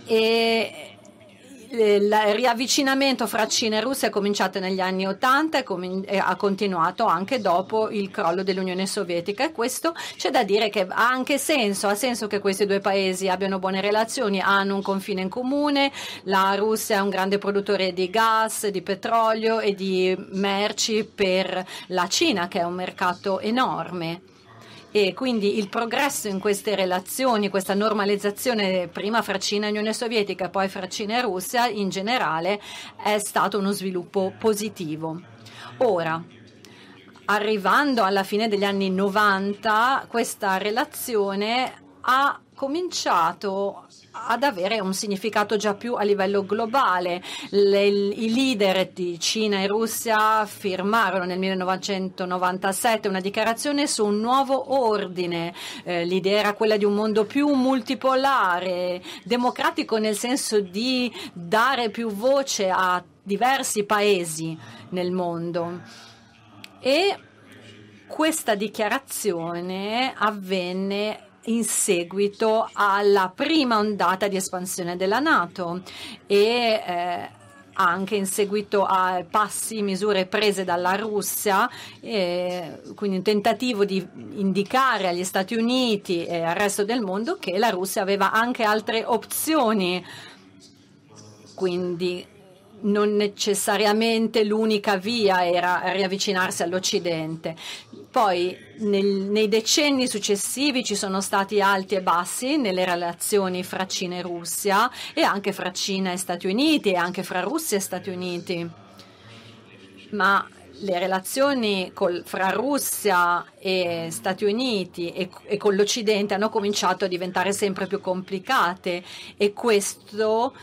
E il riavvicinamento fra Cina e Russia è cominciato negli anni Ottanta e ha continuato anche dopo il crollo dell'Unione Sovietica. E questo c'è da dire che ha anche senso, ha senso che questi due paesi abbiano buone relazioni, hanno un confine in comune, la Russia è un grande produttore di gas, di petrolio e di merci per la Cina che è un mercato enorme e quindi il progresso in queste relazioni, questa normalizzazione prima fra Cina e Unione Sovietica e poi fra Cina e Russia in generale è stato uno sviluppo positivo. Ora, arrivando alla fine degli anni 90, questa relazione ha cominciato ad avere un significato già più a livello globale. Le, I leader di Cina e Russia firmarono nel 1997 una dichiarazione su un nuovo ordine. Eh, l'idea era quella di un mondo più multipolare, democratico nel senso di dare più voce a diversi paesi nel mondo. E questa dichiarazione avvenne in seguito alla prima ondata di espansione della Nato e eh, anche in seguito a passi, misure prese dalla Russia, eh, quindi un tentativo di indicare agli Stati Uniti e al resto del mondo che la Russia aveva anche altre opzioni. Quindi non necessariamente l'unica via era riavvicinarsi all'Occidente. Poi nel, nei decenni successivi ci sono stati alti e bassi nelle relazioni fra Cina e Russia e anche fra Cina e Stati Uniti e anche fra Russia e Stati Uniti. Ma le relazioni col, fra Russia e Stati Uniti e, e, con l'Occidente hanno cominciato a diventare sempre più complicate e questo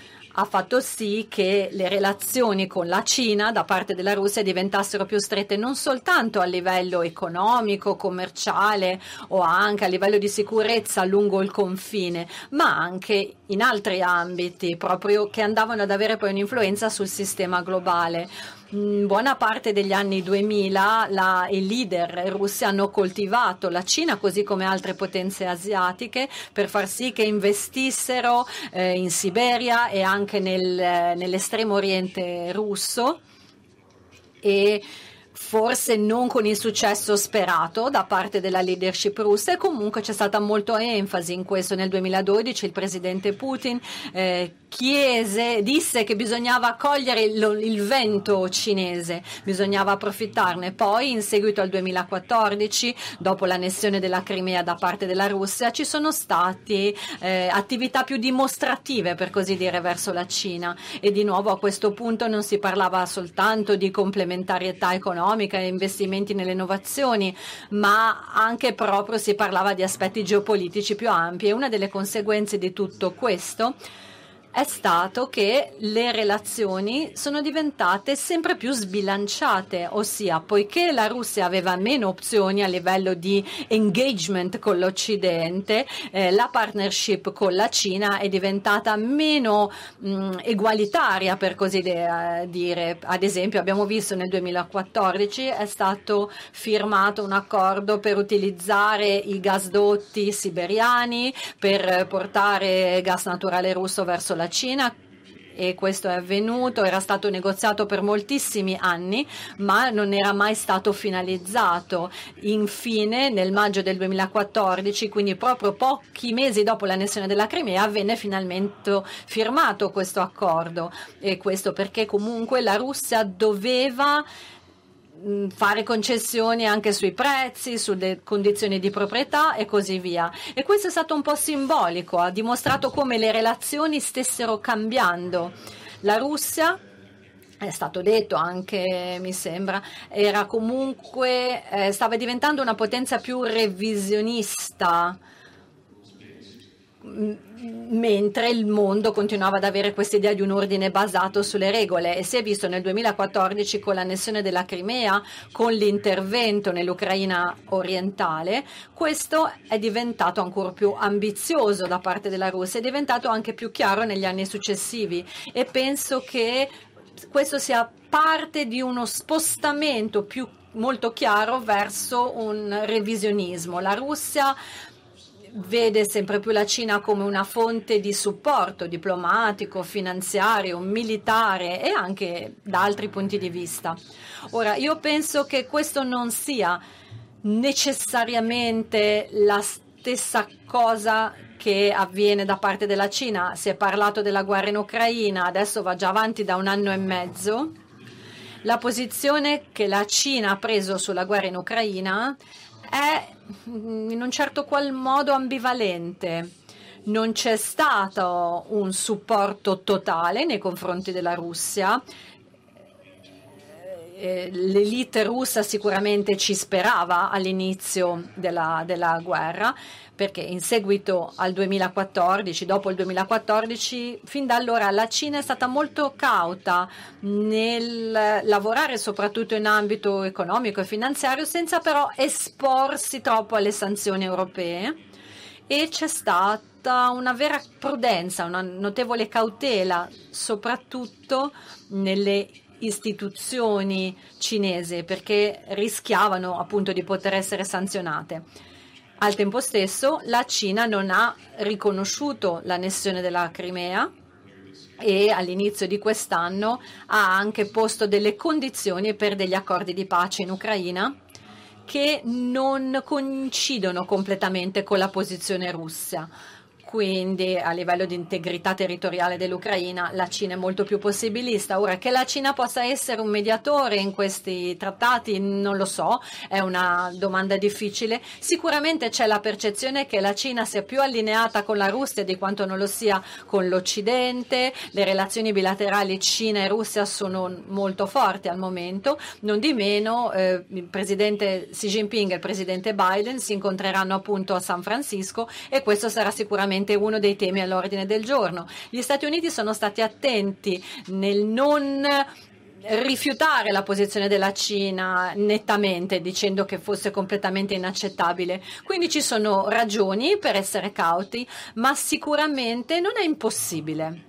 ha fatto sì che le relazioni con la Cina da parte della Russia diventassero più strette non soltanto a livello economico, commerciale o anche a livello di sicurezza lungo il confine, ma anche in altri ambiti proprio che andavano ad avere poi un'influenza sul sistema globale. In buona parte degli anni 2000 la, i leader russi hanno coltivato la Cina così come altre potenze asiatiche per far sì che investissero eh, in Siberia e anche nel, nell'estremo oriente russo. E forse non con il successo sperato da parte della leadership russa. E comunque c'è stata molta enfasi in questo. Nel 2012 il presidente Putin eh, chiese, disse che bisognava cogliere il, il, vento cinese, bisognava approfittarne. Poi, in seguito al 2014, dopo l'annessione della Crimea da parte della Russia, ci sono state eh, attività più dimostrative, per così dire, verso la Cina. E di nuovo a questo punto non si parlava soltanto di complementarietà economica e investimenti nelle innovazioni, ma anche proprio si parlava di aspetti geopolitici più ampi. E una delle conseguenze di tutto questo è stato che le relazioni sono diventate sempre più sbilanciate, ossia poiché la Russia aveva meno opzioni a livello di engagement con l'Occidente, eh, la partnership con la Cina è diventata meno mh, mm, egualitaria, per così dire. Ad esempio abbiamo visto nel 2014 è stato firmato un accordo per utilizzare i gasdotti siberiani, per portare gas naturale russo verso la Cina e questo è avvenuto, era stato negoziato per moltissimi anni, ma non era mai stato finalizzato. Infine, nel maggio del 2014, quindi proprio pochi mesi dopo l'annessione della Crimea, venne finalmente firmato questo accordo. E questo perché comunque la Russia doveva fare concessioni anche sui prezzi, sulle condizioni di proprietà e così via. E questo è stato un po' simbolico, ha dimostrato come le relazioni stessero cambiando. La Russia è stato detto anche, mi sembra, era comunque, eh, stava diventando una potenza più revisionista mentre il mondo continuava ad avere questa idea di un ordine basato sulle regole. E si è visto nel 2014 con l'annessione della Crimea, con l'intervento nell'Ucraina orientale, questo è diventato ancora più ambizioso da parte della Russia, è diventato anche più chiaro negli anni successivi. E penso che questo sia parte di uno spostamento più molto chiaro verso un revisionismo. La Russia vede sempre più la Cina come una fonte di supporto diplomatico, finanziario, militare e anche da altri punti di vista. Ora, io penso che questo non sia necessariamente la stessa cosa che avviene da parte della Cina. Si è parlato della guerra in Ucraina, adesso va già avanti da un anno e mezzo. La posizione che la Cina ha preso sulla guerra in Ucraina è in un certo qual modo ambivalente. Non c'è stato un supporto totale nei confronti della Russia. Eh, l'elite russa sicuramente ci sperava all'inizio della, della guerra, perché in seguito al 2014, dopo il 2014, fin da allora la Cina è stata molto cauta nel lavorare soprattutto in ambito economico e finanziario senza però esporsi troppo alle sanzioni europee e c'è stata una vera prudenza, una notevole cautela, soprattutto nelle istituzioni cinesi perché rischiavano appunto di poter essere sanzionate. Al tempo stesso la Cina non ha riconosciuto l'annessione della Crimea e all'inizio di quest'anno ha anche posto delle condizioni per degli accordi di pace in Ucraina che non coincidono completamente con la posizione russa quindi a livello di integrità territoriale dell'Ucraina la Cina è molto più possibilista. Ora che la Cina possa essere un mediatore in questi trattati non lo so, è una domanda difficile. Sicuramente c'è la percezione che la Cina sia più allineata con la Russia di quanto non lo sia con l'Occidente, le relazioni bilaterali Cina e Russia sono molto forti al momento, non di meno eh, il presidente Xi Jinping e il presidente Biden si incontreranno appunto a San Francisco e questo sarà sicuramente sicuramente uno dei temi all'ordine del giorno. Gli Stati Uniti sono stati attenti nel non rifiutare la posizione della Cina nettamente dicendo che fosse completamente inaccettabile. Quindi ci sono ragioni per essere cauti, ma sicuramente non è impossibile.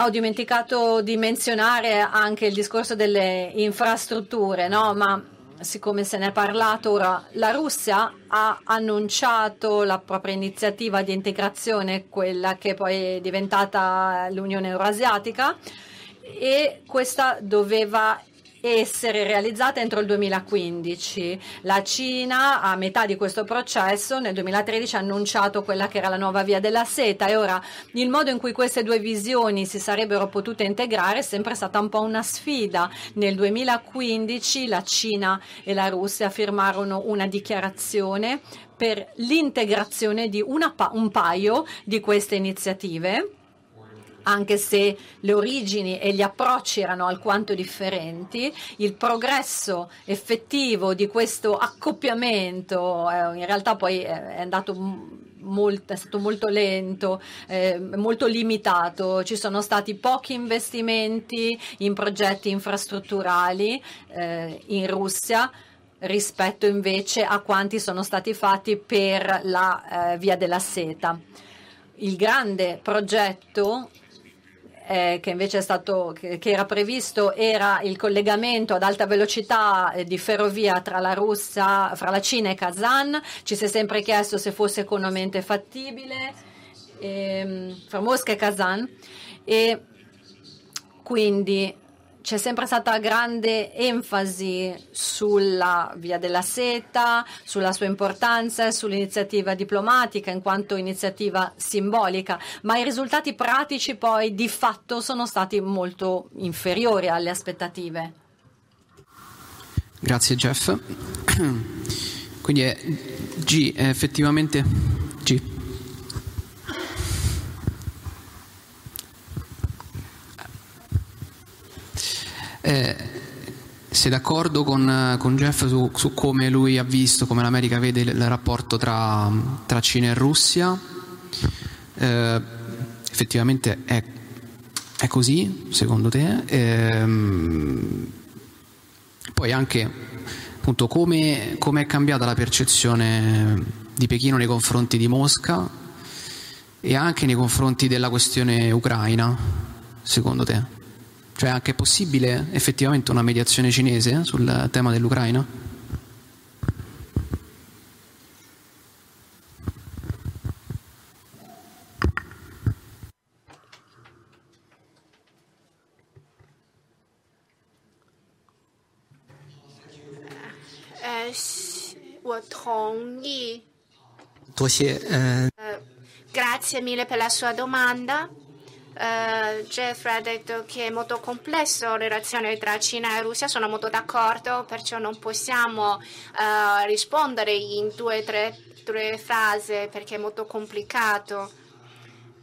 Ho dimenticato di menzionare anche il discorso delle infrastrutture, no? ma siccome se ne è parlato ora, la Russia ha annunciato la propria iniziativa di integrazione, quella che poi è diventata l'Unione Euroasiatica, e questa doveva essere realizzata entro il 2015. La Cina, a metà di questo processo, nel 2013 ha annunciato quella che era la nuova via della seta e ora il modo in cui queste due visioni si sarebbero potute integrare è sempre stata un po' una sfida. Nel 2015 la Cina e la Russia firmarono una dichiarazione per l'integrazione di una, un paio di queste iniziative anche se le origini e gli approcci erano alquanto differenti, il progresso effettivo di questo accoppiamento eh, in realtà poi è andato molto, è stato molto lento, eh, molto limitato. Ci sono stati pochi investimenti in progetti infrastrutturali eh, in Russia rispetto invece a quanti sono stati fatti per la eh, via della seta. Il grande progetto eh, che invece stato, che, era previsto era il collegamento ad alta velocità eh, di ferrovia tra la Russia, fra la Cina e Kazan. Ci si è sempre chiesto se fosse economicamente fattibile ehm, fra Mosca e Kazan e quindi c'è sempre stata grande enfasi sulla via della seta, sulla sua importanza e sull'iniziativa diplomatica in quanto iniziativa simbolica, ma i risultati pratici poi di fatto sono stati molto inferiori alle aspettative. Grazie Jeff. Quindi è G è effettivamente G. Eh, sei d'accordo con, con Jeff su, su, come lui ha visto, come l'America vede il, il rapporto tra, tra, Cina e Russia? Eh, effettivamente è, è, così, secondo te? Eh, poi anche appunto come, come è cambiata la percezione di Pechino nei confronti di Mosca e anche nei confronti della questione ucraina, secondo te? Cioè anche è possibile effettivamente una mediazione cinese sul tema dell'Ucraina? Grazie mille per la sua domanda. Uh, Jeff ha detto che è molto complesso la relazione tra Cina e Russia, sono molto d'accordo, perciò non possiamo uh, rispondere in due o tre, tre frasi perché è molto complicato.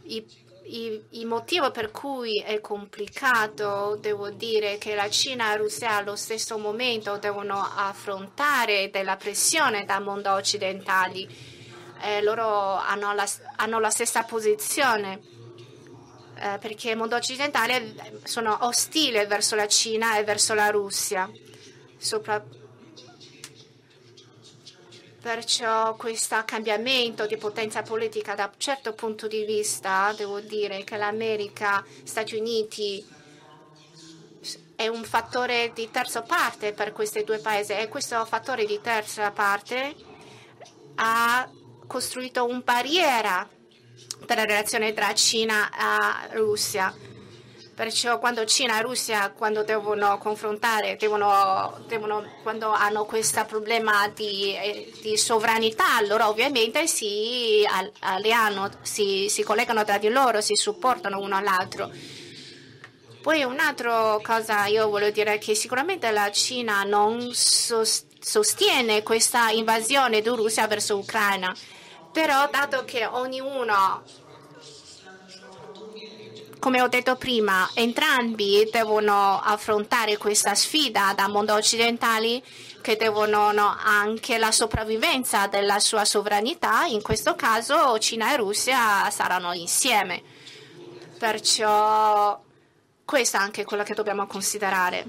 il motivo per cui è complicato, devo dire che la Cina e la Russia allo stesso momento devono affrontare della pressione dal mondo occidentale. Eh, loro hanno la, hanno la stessa posizione eh, perché il mondo occidentale sono ostili verso la Cina e verso la Russia. Sopra... Perciò questo cambiamento di potenza politica da un certo punto di vista, devo dire che l'America, Stati Uniti è un fattore di terza parte per questi due paesi e questo fattore di terza parte ha costruito una barriera per la relazione tra Cina e Russia. Perciò quando Cina e Russia quando devono confrontare, devono, devono, quando hanno questo problema di, di, sovranità, loro ovviamente si alleano, si, si collegano tra di loro, si supportano uno all'altro. Poi un'altra cosa io voglio dire è che sicuramente la Cina non sostiene questa invasione di Russia verso l'Ucraina però dato che ognuno, come ho detto prima, entrambi devono affrontare questa sfida dal mondo occidentale che devono no, anche la sopravvivenza della sua sovranità, in questo caso Cina e Russia saranno insieme. Perciò questo è anche quello che dobbiamo considerare.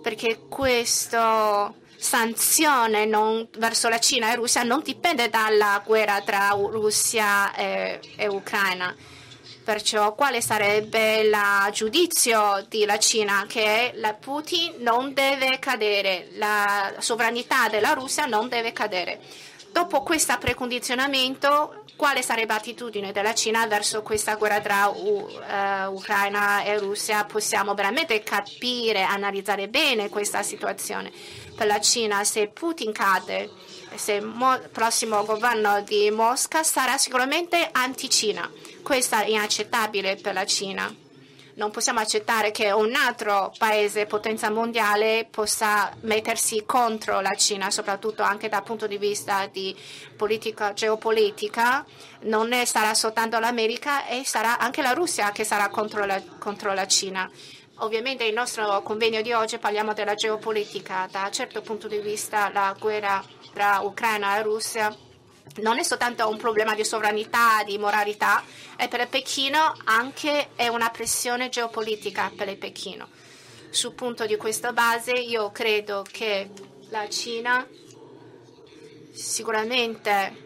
Perché questo sanzione non, verso la Cina e Russia non dipende dalla guerra tra Russia e, e Ucraina. Perciò quale sarebbe il giudizio della Cina? Che Putin non deve cadere, la sovranità della Russia non deve cadere. Dopo questo precondizionamento, quale sarebbe l'attitudine della Cina verso questa guerra tra uh, Ucraina e Russia? Possiamo veramente capire, analizzare bene questa situazione per la Cina se Putin cade, se il prossimo governo di Mosca sarà sicuramente anti-Cina. Questo è inaccettabile per la Cina. Non possiamo accettare che un altro paese, potenza mondiale, possa mettersi contro la Cina, soprattutto anche dal punto di vista di politica geopolitica. Non sarà soltanto l'America e sarà anche la Russia che sarà contro la, contro la Cina. Ovviamente nel nostro convegno di oggi parliamo della geopolitica. Da un certo punto di vista la guerra tra Ucraina e Russia non è soltanto un problema di sovranità, di moralità, e per il Pechino anche è una pressione geopolitica per il Pechino. Sul punto di questa base io credo che la Cina sicuramente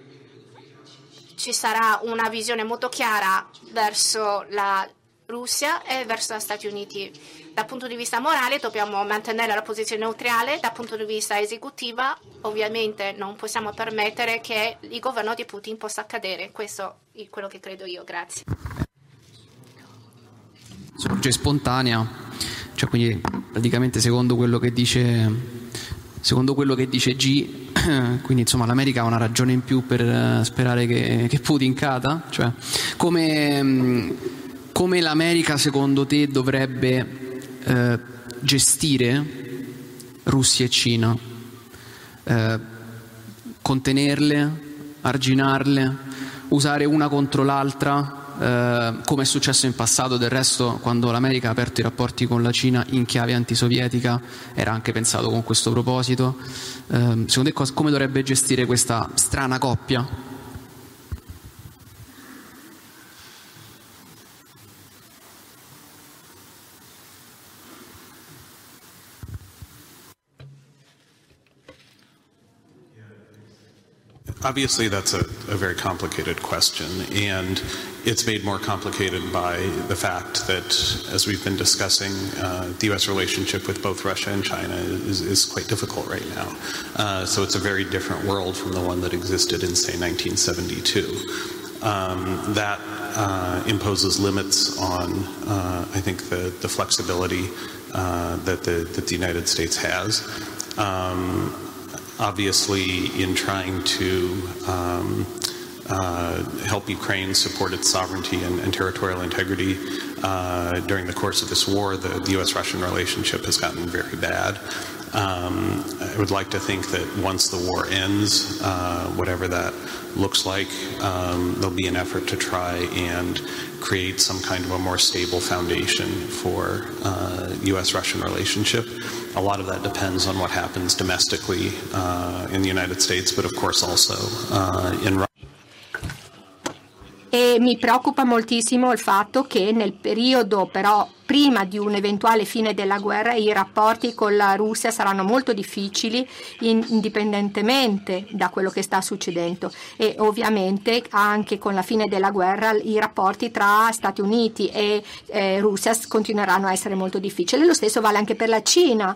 ci sarà una visione molto chiara verso la Russia e verso gli Stati Uniti. Dal punto di vista morale dobbiamo mantenere la posizione neutrale, dal punto di vista esecutivo ovviamente non possiamo permettere che il governo di Putin possa cadere. Questo è quello che credo io. Grazie. Sorge spontanea, cioè quindi praticamente secondo quello che dice, quello che dice G, quindi insomma l'America ha una ragione in più per eh, sperare che, che Putin cada, cioè come come l'America secondo te dovrebbe eh, gestire Russia e Cina? Eh, contenerle, arginarle, usare una contro l'altra, eh, come è successo in passato, del resto quando l'America ha aperto i rapporti con la Cina in chiave antisovietica era anche pensato con questo proposito. Eh, secondo te come dovrebbe gestire questa strana coppia? Obviously, that's a, a, very complicated question, and it's made more complicated by the fact that, as we've been discussing, uh, the U.S. relationship with both Russia and China is, is quite difficult right now. Uh, so it's a very different world from the one that existed in, say, 1972. Um, that uh, imposes limits on, uh, I think, the, the flexibility uh, that, the, that the United States has. Um, obviously in trying to um, uh, help Ukraine support its sovereignty and, and territorial integrity. Uh, during the course of this war, the, the U.S. Russian relationship has gotten very bad. Um, I would like to think that once the war ends, uh, whatever that looks like, um, there'll be an effort to try and create some kind of a more stable foundation for uh, U.S. Russian relationship. A lot of that depends on what happens domestically uh, in the United States, but of course also uh, in Russia. E mi preoccupa moltissimo il fatto che nel periodo però prima di un'eventuale fine della guerra i rapporti con la Russia saranno molto difficili indipendentemente da quello che sta succedendo e ovviamente anche con la fine della guerra i rapporti tra Stati Uniti e eh, Russia continueranno a essere molto difficili. Lo stesso vale anche per la Cina.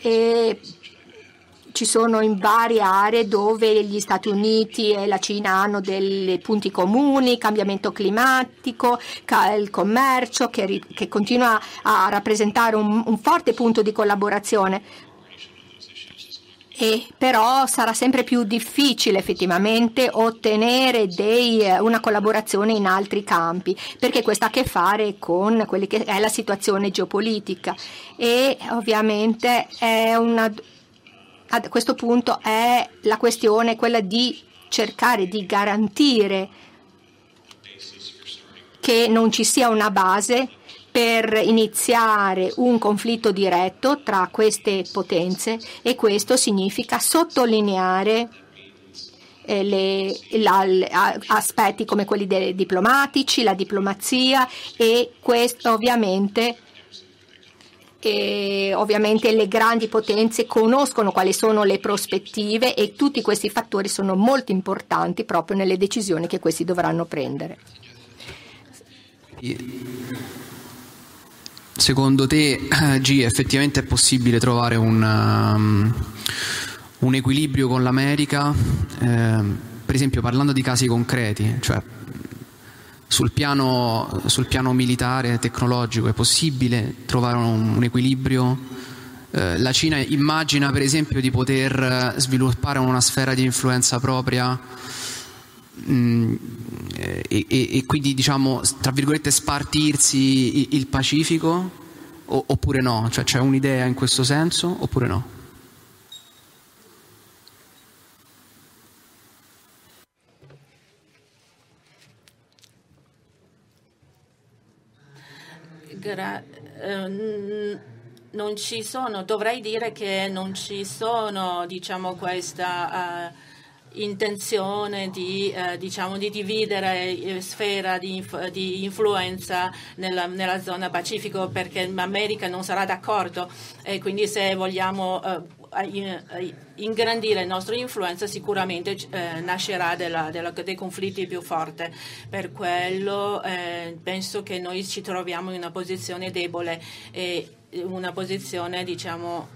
E ci sono in varie aree dove gli Stati Uniti e la Cina hanno dei punti comuni, cambiamento climatico, il commercio che, che continua a rappresentare un, un forte punto di collaborazione. E però sarà sempre più difficile effettivamente ottenere dei, una collaborazione in altri campi, perché questo ha a che fare con quella che è la situazione geopolitica e ovviamente è una, a questo punto è la questione quella di cercare di garantire che non ci sia una base per iniziare un conflitto diretto tra queste potenze e questo significa sottolineare eh, le, la, aspetti come quelli diplomatici, la diplomazia e questo ovviamente e ovviamente le grandi potenze conoscono quali sono le prospettive e tutti questi fattori sono molto importanti proprio nelle decisioni che questi dovranno prendere. Secondo te, G, effettivamente è possibile trovare un, um, un equilibrio con l'America, eh, per esempio parlando di casi concreti, cioè sul piano, sul piano militare, tecnologico, è possibile trovare un, un equilibrio? Eh, la Cina immagina per esempio di poter sviluppare una sfera di influenza propria mh, mm, e, e, e, quindi diciamo tra virgolette spartirsi il Pacifico o, oppure no? Cioè c'è un'idea in questo senso oppure no? Gra- eh, non ci sono, dovrei dire che non ci sono diciamo, questa uh, intenzione di, uh, diciamo, di, dividere eh, sfera di, inf- di influenza nella, nella, zona Pacifico perché l'America non sarà d'accordo. E quindi se vogliamo ingrandire la nostra influenza sicuramente eh, nascerà della, della, dei conflitti più forti. Per quello eh, penso che noi ci troviamo in una posizione debole e una posizione, diciamo,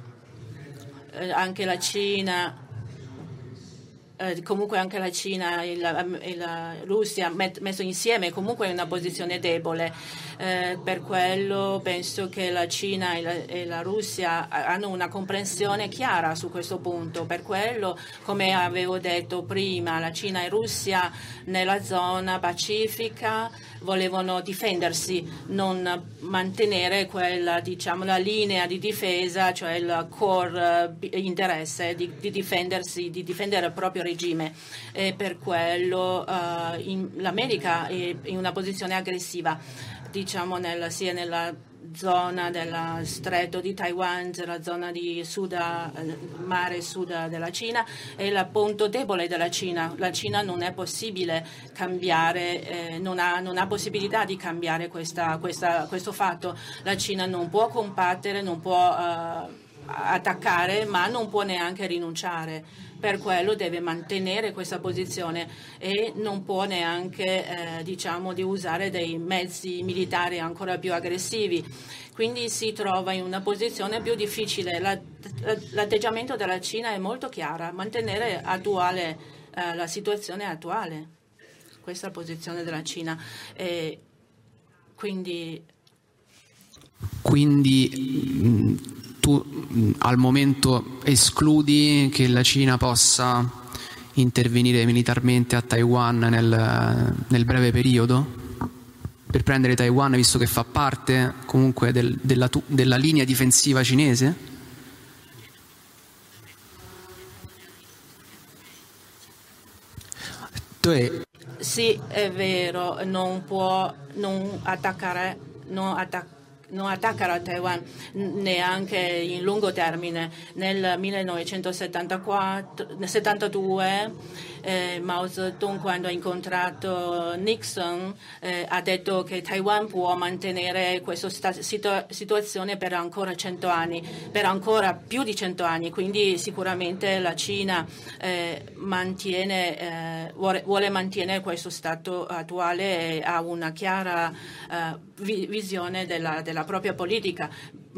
eh, anche la Cina eh, comunque anche la Cina e la, e la Russia met, messo insieme comunque in una posizione debole. Eh, per quello penso che la Cina e la, e la, Russia hanno una comprensione chiara su questo punto. Per quello, come avevo detto prima, la Cina e Russia nella zona pacifica volevano difendersi, non mantenere quella, diciamo, la linea di difesa, cioè il core uh, interesse di, di, difendersi, di difendere il proprio regime. E per quello uh, in, l'America è in una posizione aggressiva, diciamo, nel, sia nella zona del stretto di Taiwan, la zona di sud, eh, mare sud della Cina, è il punto debole della Cina. La Cina non è possibile cambiare, eh, non, ha, non, ha, possibilità di cambiare questa, questa, questo fatto. La Cina non può combattere, non può uh, attaccare, ma non può neanche rinunciare per quello deve mantenere questa posizione e non può neanche eh, diciamo, di usare dei mezzi militari ancora più aggressivi. Quindi si trova in una posizione più difficile. La, l'atteggiamento della Cina è molto chiaro, mantenere attuale, eh, la situazione attuale. Questa è la posizione della Cina. E quindi quindi tu al momento escludi che la Cina possa intervenire militarmente a Taiwan nel, nel breve periodo? Per prendere Taiwan, visto che fa parte comunque del, della, della linea difensiva cinese? Sì, è vero, non può non attaccare, non attaccare non attaccano Taiwan neanche in lungo termine. Nel 1972 eh, Mao Zedong quando ha incontrato Nixon eh, ha detto che Taiwan può mantenere questa situ- situazione per ancora cento anni, per ancora più di cento anni, quindi sicuramente la Cina eh, mantiene, eh, vuole, vuole, mantenere questo stato attuale e ha una chiara eh, vi- visione della, della propria politica.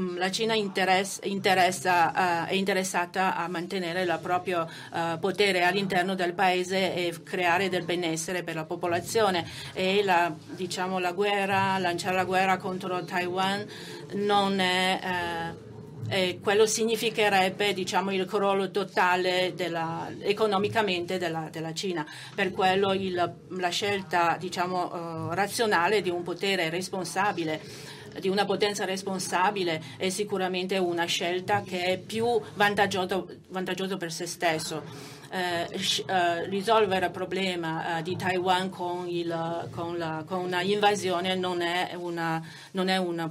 Mm, la Cina interessa, interessa, uh, è interessata a mantenere il proprio uh, potere all'interno del paese e creare del benessere per la popolazione e la, diciamo, la guerra, lanciare la guerra contro Taiwan non è uh, eh, quello significherebbe diciamo, il crollo totale della, economicamente della, della, Cina. Per quello il, la scelta diciamo, uh, razionale di un potere responsabile di una potenza responsabile è sicuramente una scelta che è più vantaggiosa, per se stesso. Eh, eh, risolvere il problema eh, di Taiwan con, il, con, la, con una invasione non è, una, non è una,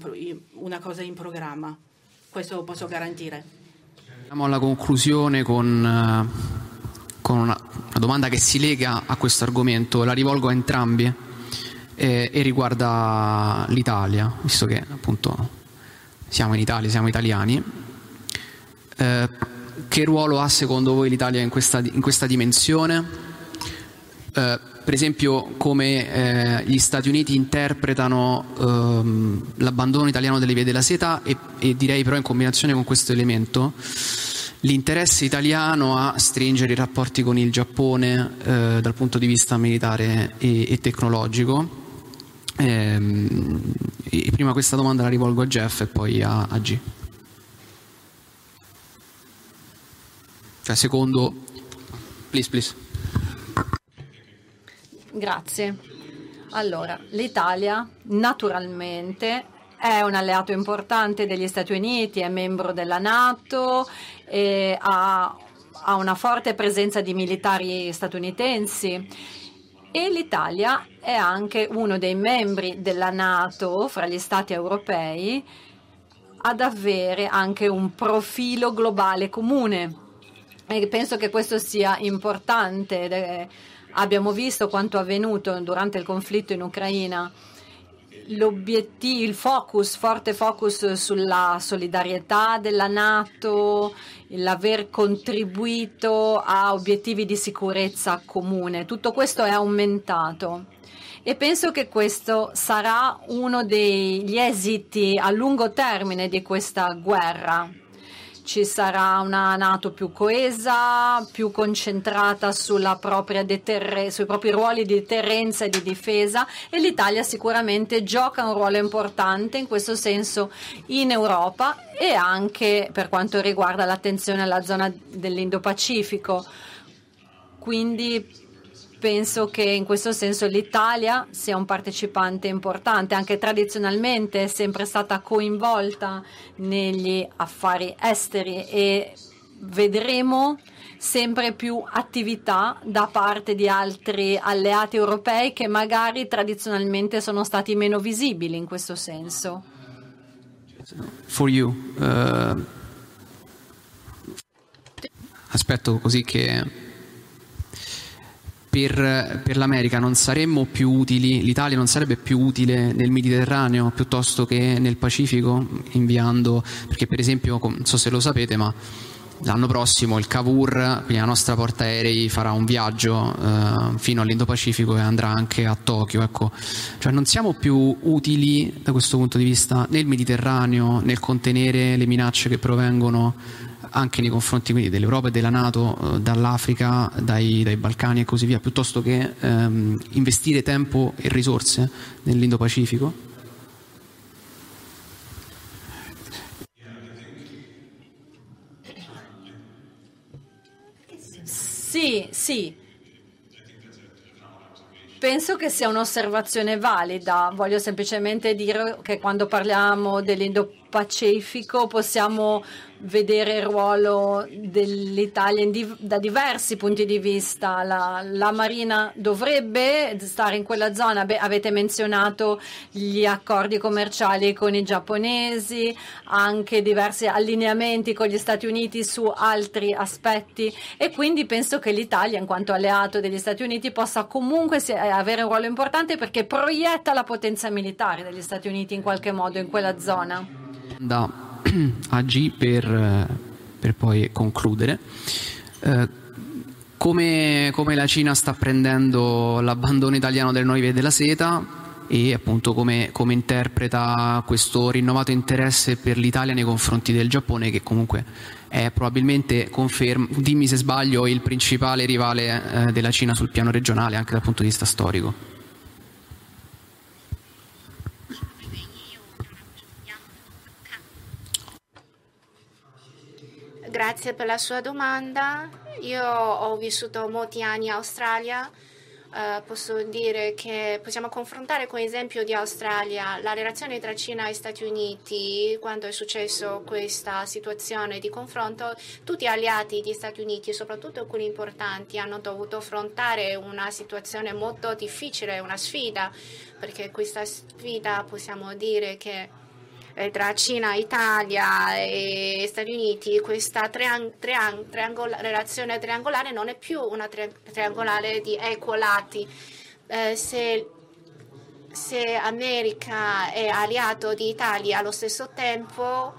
una cosa in programma questo posso garantire. Andiamo alla conclusione con, eh, con una, una, domanda che si lega a questo argomento, la rivolgo a entrambi eh, e riguarda l'Italia, visto che appunto siamo in Italia, siamo italiani. Eh, che ruolo ha secondo voi l'Italia in questa, in questa dimensione? Eh, per esempio come eh, gli Stati Uniti interpretano ehm, l'abbandono italiano delle vie della seta e, e, direi però in combinazione con questo elemento l'interesse italiano a stringere i rapporti con il Giappone eh, dal punto di vista militare e, e tecnologico. Ehm, prima questa domanda la rivolgo a Jeff e poi a, a G. Cioè secondo... Please, please. Grazie. Allora, l'Italia naturalmente è un alleato importante degli Stati Uniti, è membro della Nato, ha, ha una forte presenza di militari statunitensi e l'Italia è anche uno dei membri della Nato fra gli Stati europei ad avere anche un profilo globale comune. E penso che questo sia importante Abbiamo visto quanto avvenuto durante il conflitto in Ucraina. L'obiettivo, il focus, forte focus sulla solidarietà della Nato, l'aver contribuito a obiettivi di sicurezza comune, tutto questo è aumentato. E penso che questo sarà uno degli esiti a lungo termine di questa guerra ci sarà una Nato più coesa, più concentrata deterre- sui propri ruoli di deterrenza e di difesa e l'Italia sicuramente gioca un ruolo importante in questo senso in Europa e anche per quanto riguarda l'attenzione alla zona dell'Indo-Pacifico. Quindi penso che in questo senso l'Italia sia un partecipante importante, anche tradizionalmente è sempre stata coinvolta negli affari esteri e vedremo sempre più attività da parte di altri alleati europei che magari tradizionalmente sono stati meno visibili in questo senso. For you, uh, aspetto così che per, per, l'America non saremmo più utili, l'Italia non sarebbe più utile nel Mediterraneo piuttosto che nel Pacifico, inviando, perché per esempio, non so se lo sapete, ma l'anno prossimo il Cavour, quindi la nostra portaerei, farà un viaggio eh, fino all'Indo-Pacifico e andrà anche a Tokyo. Ecco. Cioè non siamo più utili da questo punto di vista nel Mediterraneo, nel contenere le minacce che provengono anche nei confronti dell'Europa e della Nato, eh, dall'Africa, dai, dai, Balcani e così via, piuttosto che ehm, investire tempo e risorse nell'Indo-Pacifico? Sì, sì. Penso che sia un'osservazione valida. Voglio semplicemente dire che quando parliamo dell'Indo-Pacifico possiamo vedere il ruolo dell'Italia da diversi punti di vista. La, la, Marina dovrebbe stare in quella zona. Beh, avete menzionato gli accordi commerciali con i giapponesi, anche diversi allineamenti con gli Stati Uniti su altri aspetti e quindi penso che l'Italia, in quanto alleato degli Stati Uniti, possa comunque avere un ruolo importante perché proietta la potenza militare degli Stati Uniti in qualche modo in quella zona. Da AG per, per poi concludere. Eh, come, come, la Cina sta prendendo l'abbandono italiano delle nuove vie della seta e appunto come, come, interpreta questo rinnovato interesse per l'Italia nei confronti del Giappone che comunque è probabilmente, conferma, dimmi se sbaglio, il principale rivale eh, della Cina sul piano regionale anche dal punto di vista storico. Grazie per la sua domanda. Io ho vissuto molti anni in Australia. Uh, posso dire che possiamo confrontare con l'esempio di Australia la relazione tra Cina e Stati Uniti quando è successo questa situazione di confronto. Tutti gli alleati degli Stati Uniti, soprattutto quelli importanti, hanno dovuto affrontare una situazione molto difficile, una sfida, perché questa sfida possiamo dire che eh, tra Cina, Italia e Stati Uniti, questa triang- triang- triangola- relazione triangolare non è più una tri- triangolare di equolati. Eh, se se America è alleato di Italia allo stesso tempo,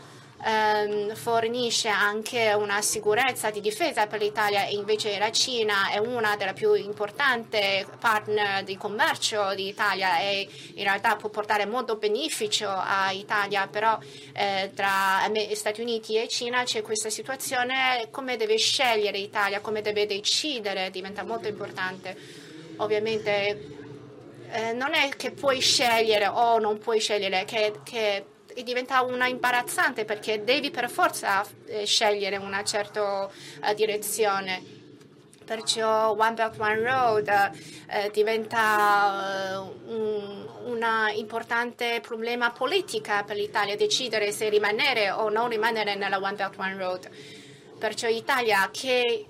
ehm, fornisce anche una sicurezza di difesa per l'Italia e invece la Cina è una delle più importanti partner di commercio d'Italia e in realtà può portare molto beneficio all'Italia, però eh, tra Stati Uniti e Cina c'è questa situazione, come deve scegliere l'Italia, come deve decidere, diventa molto importante. Ovviamente eh, non è che puoi scegliere o non puoi scegliere, che, che diventa una imbarazzante perché devi per forza eh, scegliere una certa eh, direzione. Perciò One Belt One Road eh, diventa uh, un importante problema politica per l'Italia, decidere se rimanere o non rimanere nella One Belt One Road. Perciò l'Italia che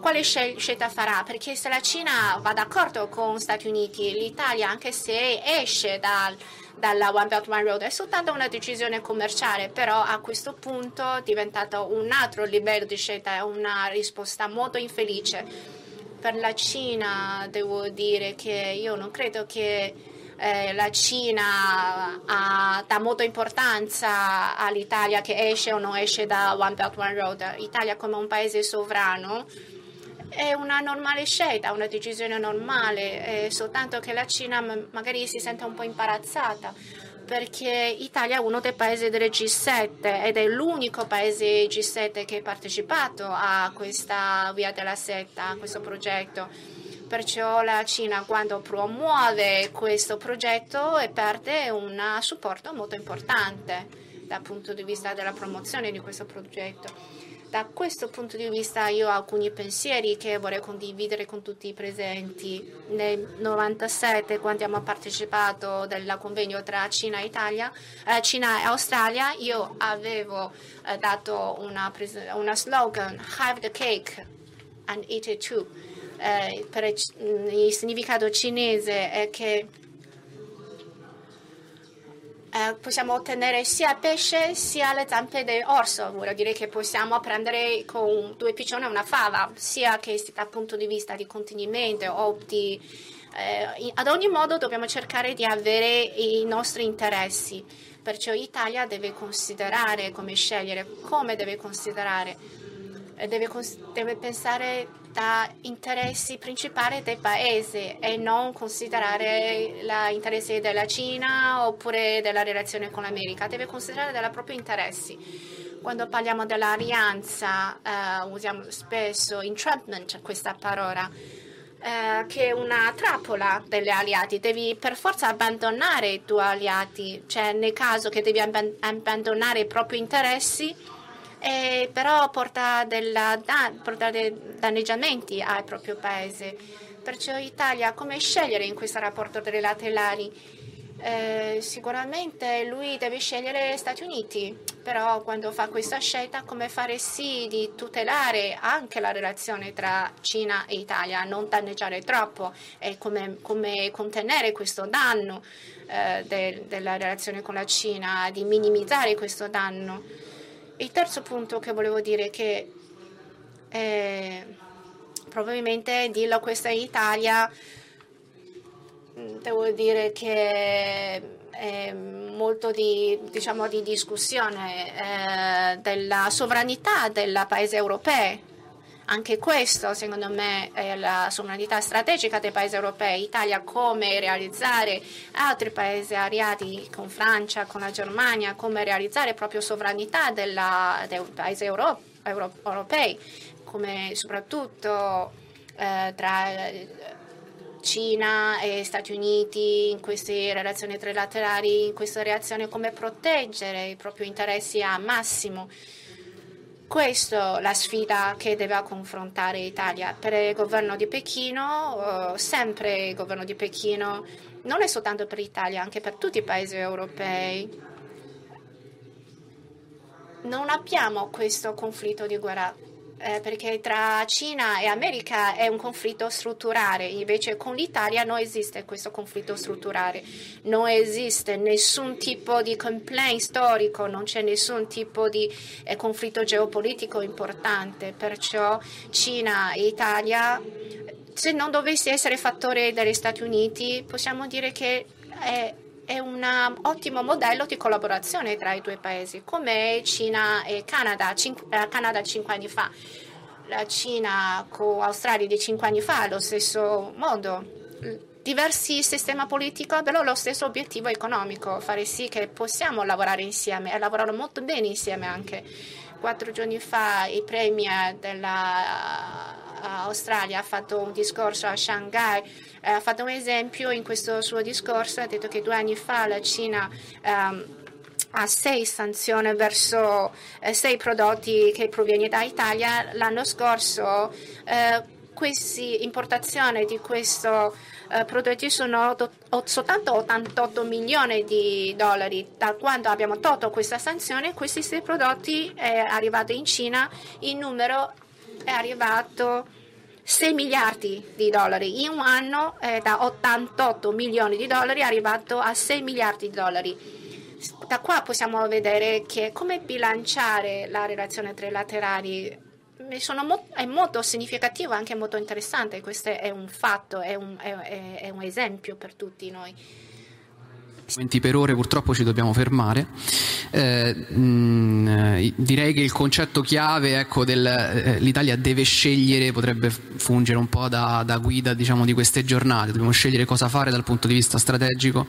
quale scelta farà? Perché se la Cina va d'accordo con gli Stati Uniti, l'Italia, anche se esce dal, dalla One Belt One Road, è soltanto una decisione commerciale, però a questo punto è diventato un altro livello di scelta, è una risposta molto infelice. Per la Cina devo dire che io non credo che eh, la Cina ha, dà molta importanza all'Italia che esce o non esce da One Belt One Road. L'Italia come un paese sovrano è una normale scelta, una decisione normale, soltanto che la Cina magari si sente un po' imbarazzata perché l'Italia è uno dei paesi del G7 ed è l'unico paese G7 che ha partecipato a questa via della setta, a questo progetto. Perciò la Cina quando promuove questo progetto perde un supporto molto importante dal punto di vista della promozione di questo progetto. Da questo punto di vista io ho alcuni pensieri che vorrei condividere con tutti i presenti. Nel 1997, quando abbiamo partecipato al convegno tra Cina e, Italia, eh, Cina e Australia, io avevo eh, dato una, una slogan, Have the cake and eat it too eh, per il significato cinese è che eh, possiamo ottenere sia pesce sia le zampe dell'orso, vuol dire che possiamo prendere con due piccioni una fava, sia che dal punto di vista di contenimento o di... Eh, ad ogni modo dobbiamo cercare di avere i nostri interessi. Perciò l'Italia deve considerare come scegliere, come deve considerare, deve, deve pensare da interessi principali del paese e non considerare l'interesse della Cina oppure della relazione con l'America, deve considerare dei propri interessi. Quando parliamo dell'alleanza eh, usiamo spesso entrapment questa parola eh, che è una trappola degli alleati, devi per forza abbandonare i tuoi alleati, cioè nel caso che devi abbandonare i propri interessi, eh, però porta, della, porta dei danneggiamenti al proprio paese. Perciò l'Italia come scegliere in questo rapporto trilaterali? Eh, sicuramente lui deve scegliere gli Stati Uniti, però quando fa questa scelta come fare sì di tutelare anche la relazione tra Cina e Italia, non danneggiare troppo e come, come contenere questo danno eh, de, della relazione con la Cina, di minimizzare questo danno. Il terzo punto che volevo dire è che eh, probabilmente dirlo questo in Italia devo dire che è molto di, diciamo, di discussione eh, della sovranità del paese europeo. Anche questo, secondo me, è la sovranità strategica dei paesi europei. Italia come realizzare altri paesi aliati con Francia, con la Germania, come realizzare proprio sovranità della, dei paesi euro, euro, europei, come soprattutto eh, tra Cina e Stati Uniti in queste relazioni trilaterali, in questa reazione, come proteggere i propri interessi a massimo. Questa la sfida che deve confrontare l'Italia. Per il governo di Pechino, sempre il governo di Pechino, non è soltanto per l'Italia, anche per tutti i paesi europei. Non abbiamo questo conflitto di guerra eh, perché tra Cina e America è un conflitto strutturale, invece con l'Italia non esiste questo conflitto strutturale, non esiste nessun tipo di complaint storico, non c'è nessun tipo di eh, conflitto geopolitico importante, perciò Cina e Italia, se non dovesse essere fattore degli Stati Uniti, possiamo dire che è è un ottimo modello di collaborazione tra i due paesi, come Cina e Canada, cin- eh, Canada cinque anni fa. La Cina con l'Australia di cinque anni fa, allo stesso modo. Diversi sistemi politici però lo stesso obiettivo economico, fare sì che possiamo lavorare insieme e lavorare molto bene insieme anche. Quattro giorni fa il premier dell'Australia ha fatto un discorso a Shanghai eh, ha fatto un esempio in questo suo discorso, ha detto che due anni fa la Cina ehm, ha sei sanzioni verso eh, sei prodotti che proviene da Italia. L'anno scorso eh, queste importazioni di questi eh, prodotti sono do, soltanto 88 milioni di dollari. Da quando abbiamo tolto questa sanzione, questi sei prodotti è arrivato in Cina, il numero è arrivato 6 miliardi di dollari. In un anno eh, da 88 milioni di dollari è arrivato a 6 miliardi di dollari. Da qua possiamo vedere che come bilanciare la relazione trilaterali mo- è molto significativo, anche molto interessante. Questo è un fatto, è un, è, è un esempio per tutti noi per ore purtroppo ci dobbiamo fermare. Eh, mh, eh, direi che il concetto chiave ecco, dell'Italia eh, deve scegliere potrebbe fungere un po' da, da guida diciamo, di queste giornate, dobbiamo scegliere cosa fare dal punto di vista strategico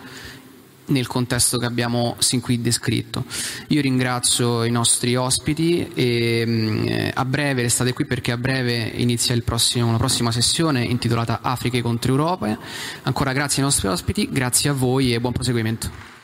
nel contesto che abbiamo sin qui descritto. Io ringrazio i nostri ospiti e eh, a breve restate qui perché a breve inizia prossimo, una prossima sessione intitolata Africa contro Europa. Ancora grazie ai nostri ospiti, grazie a voi e buon proseguimento.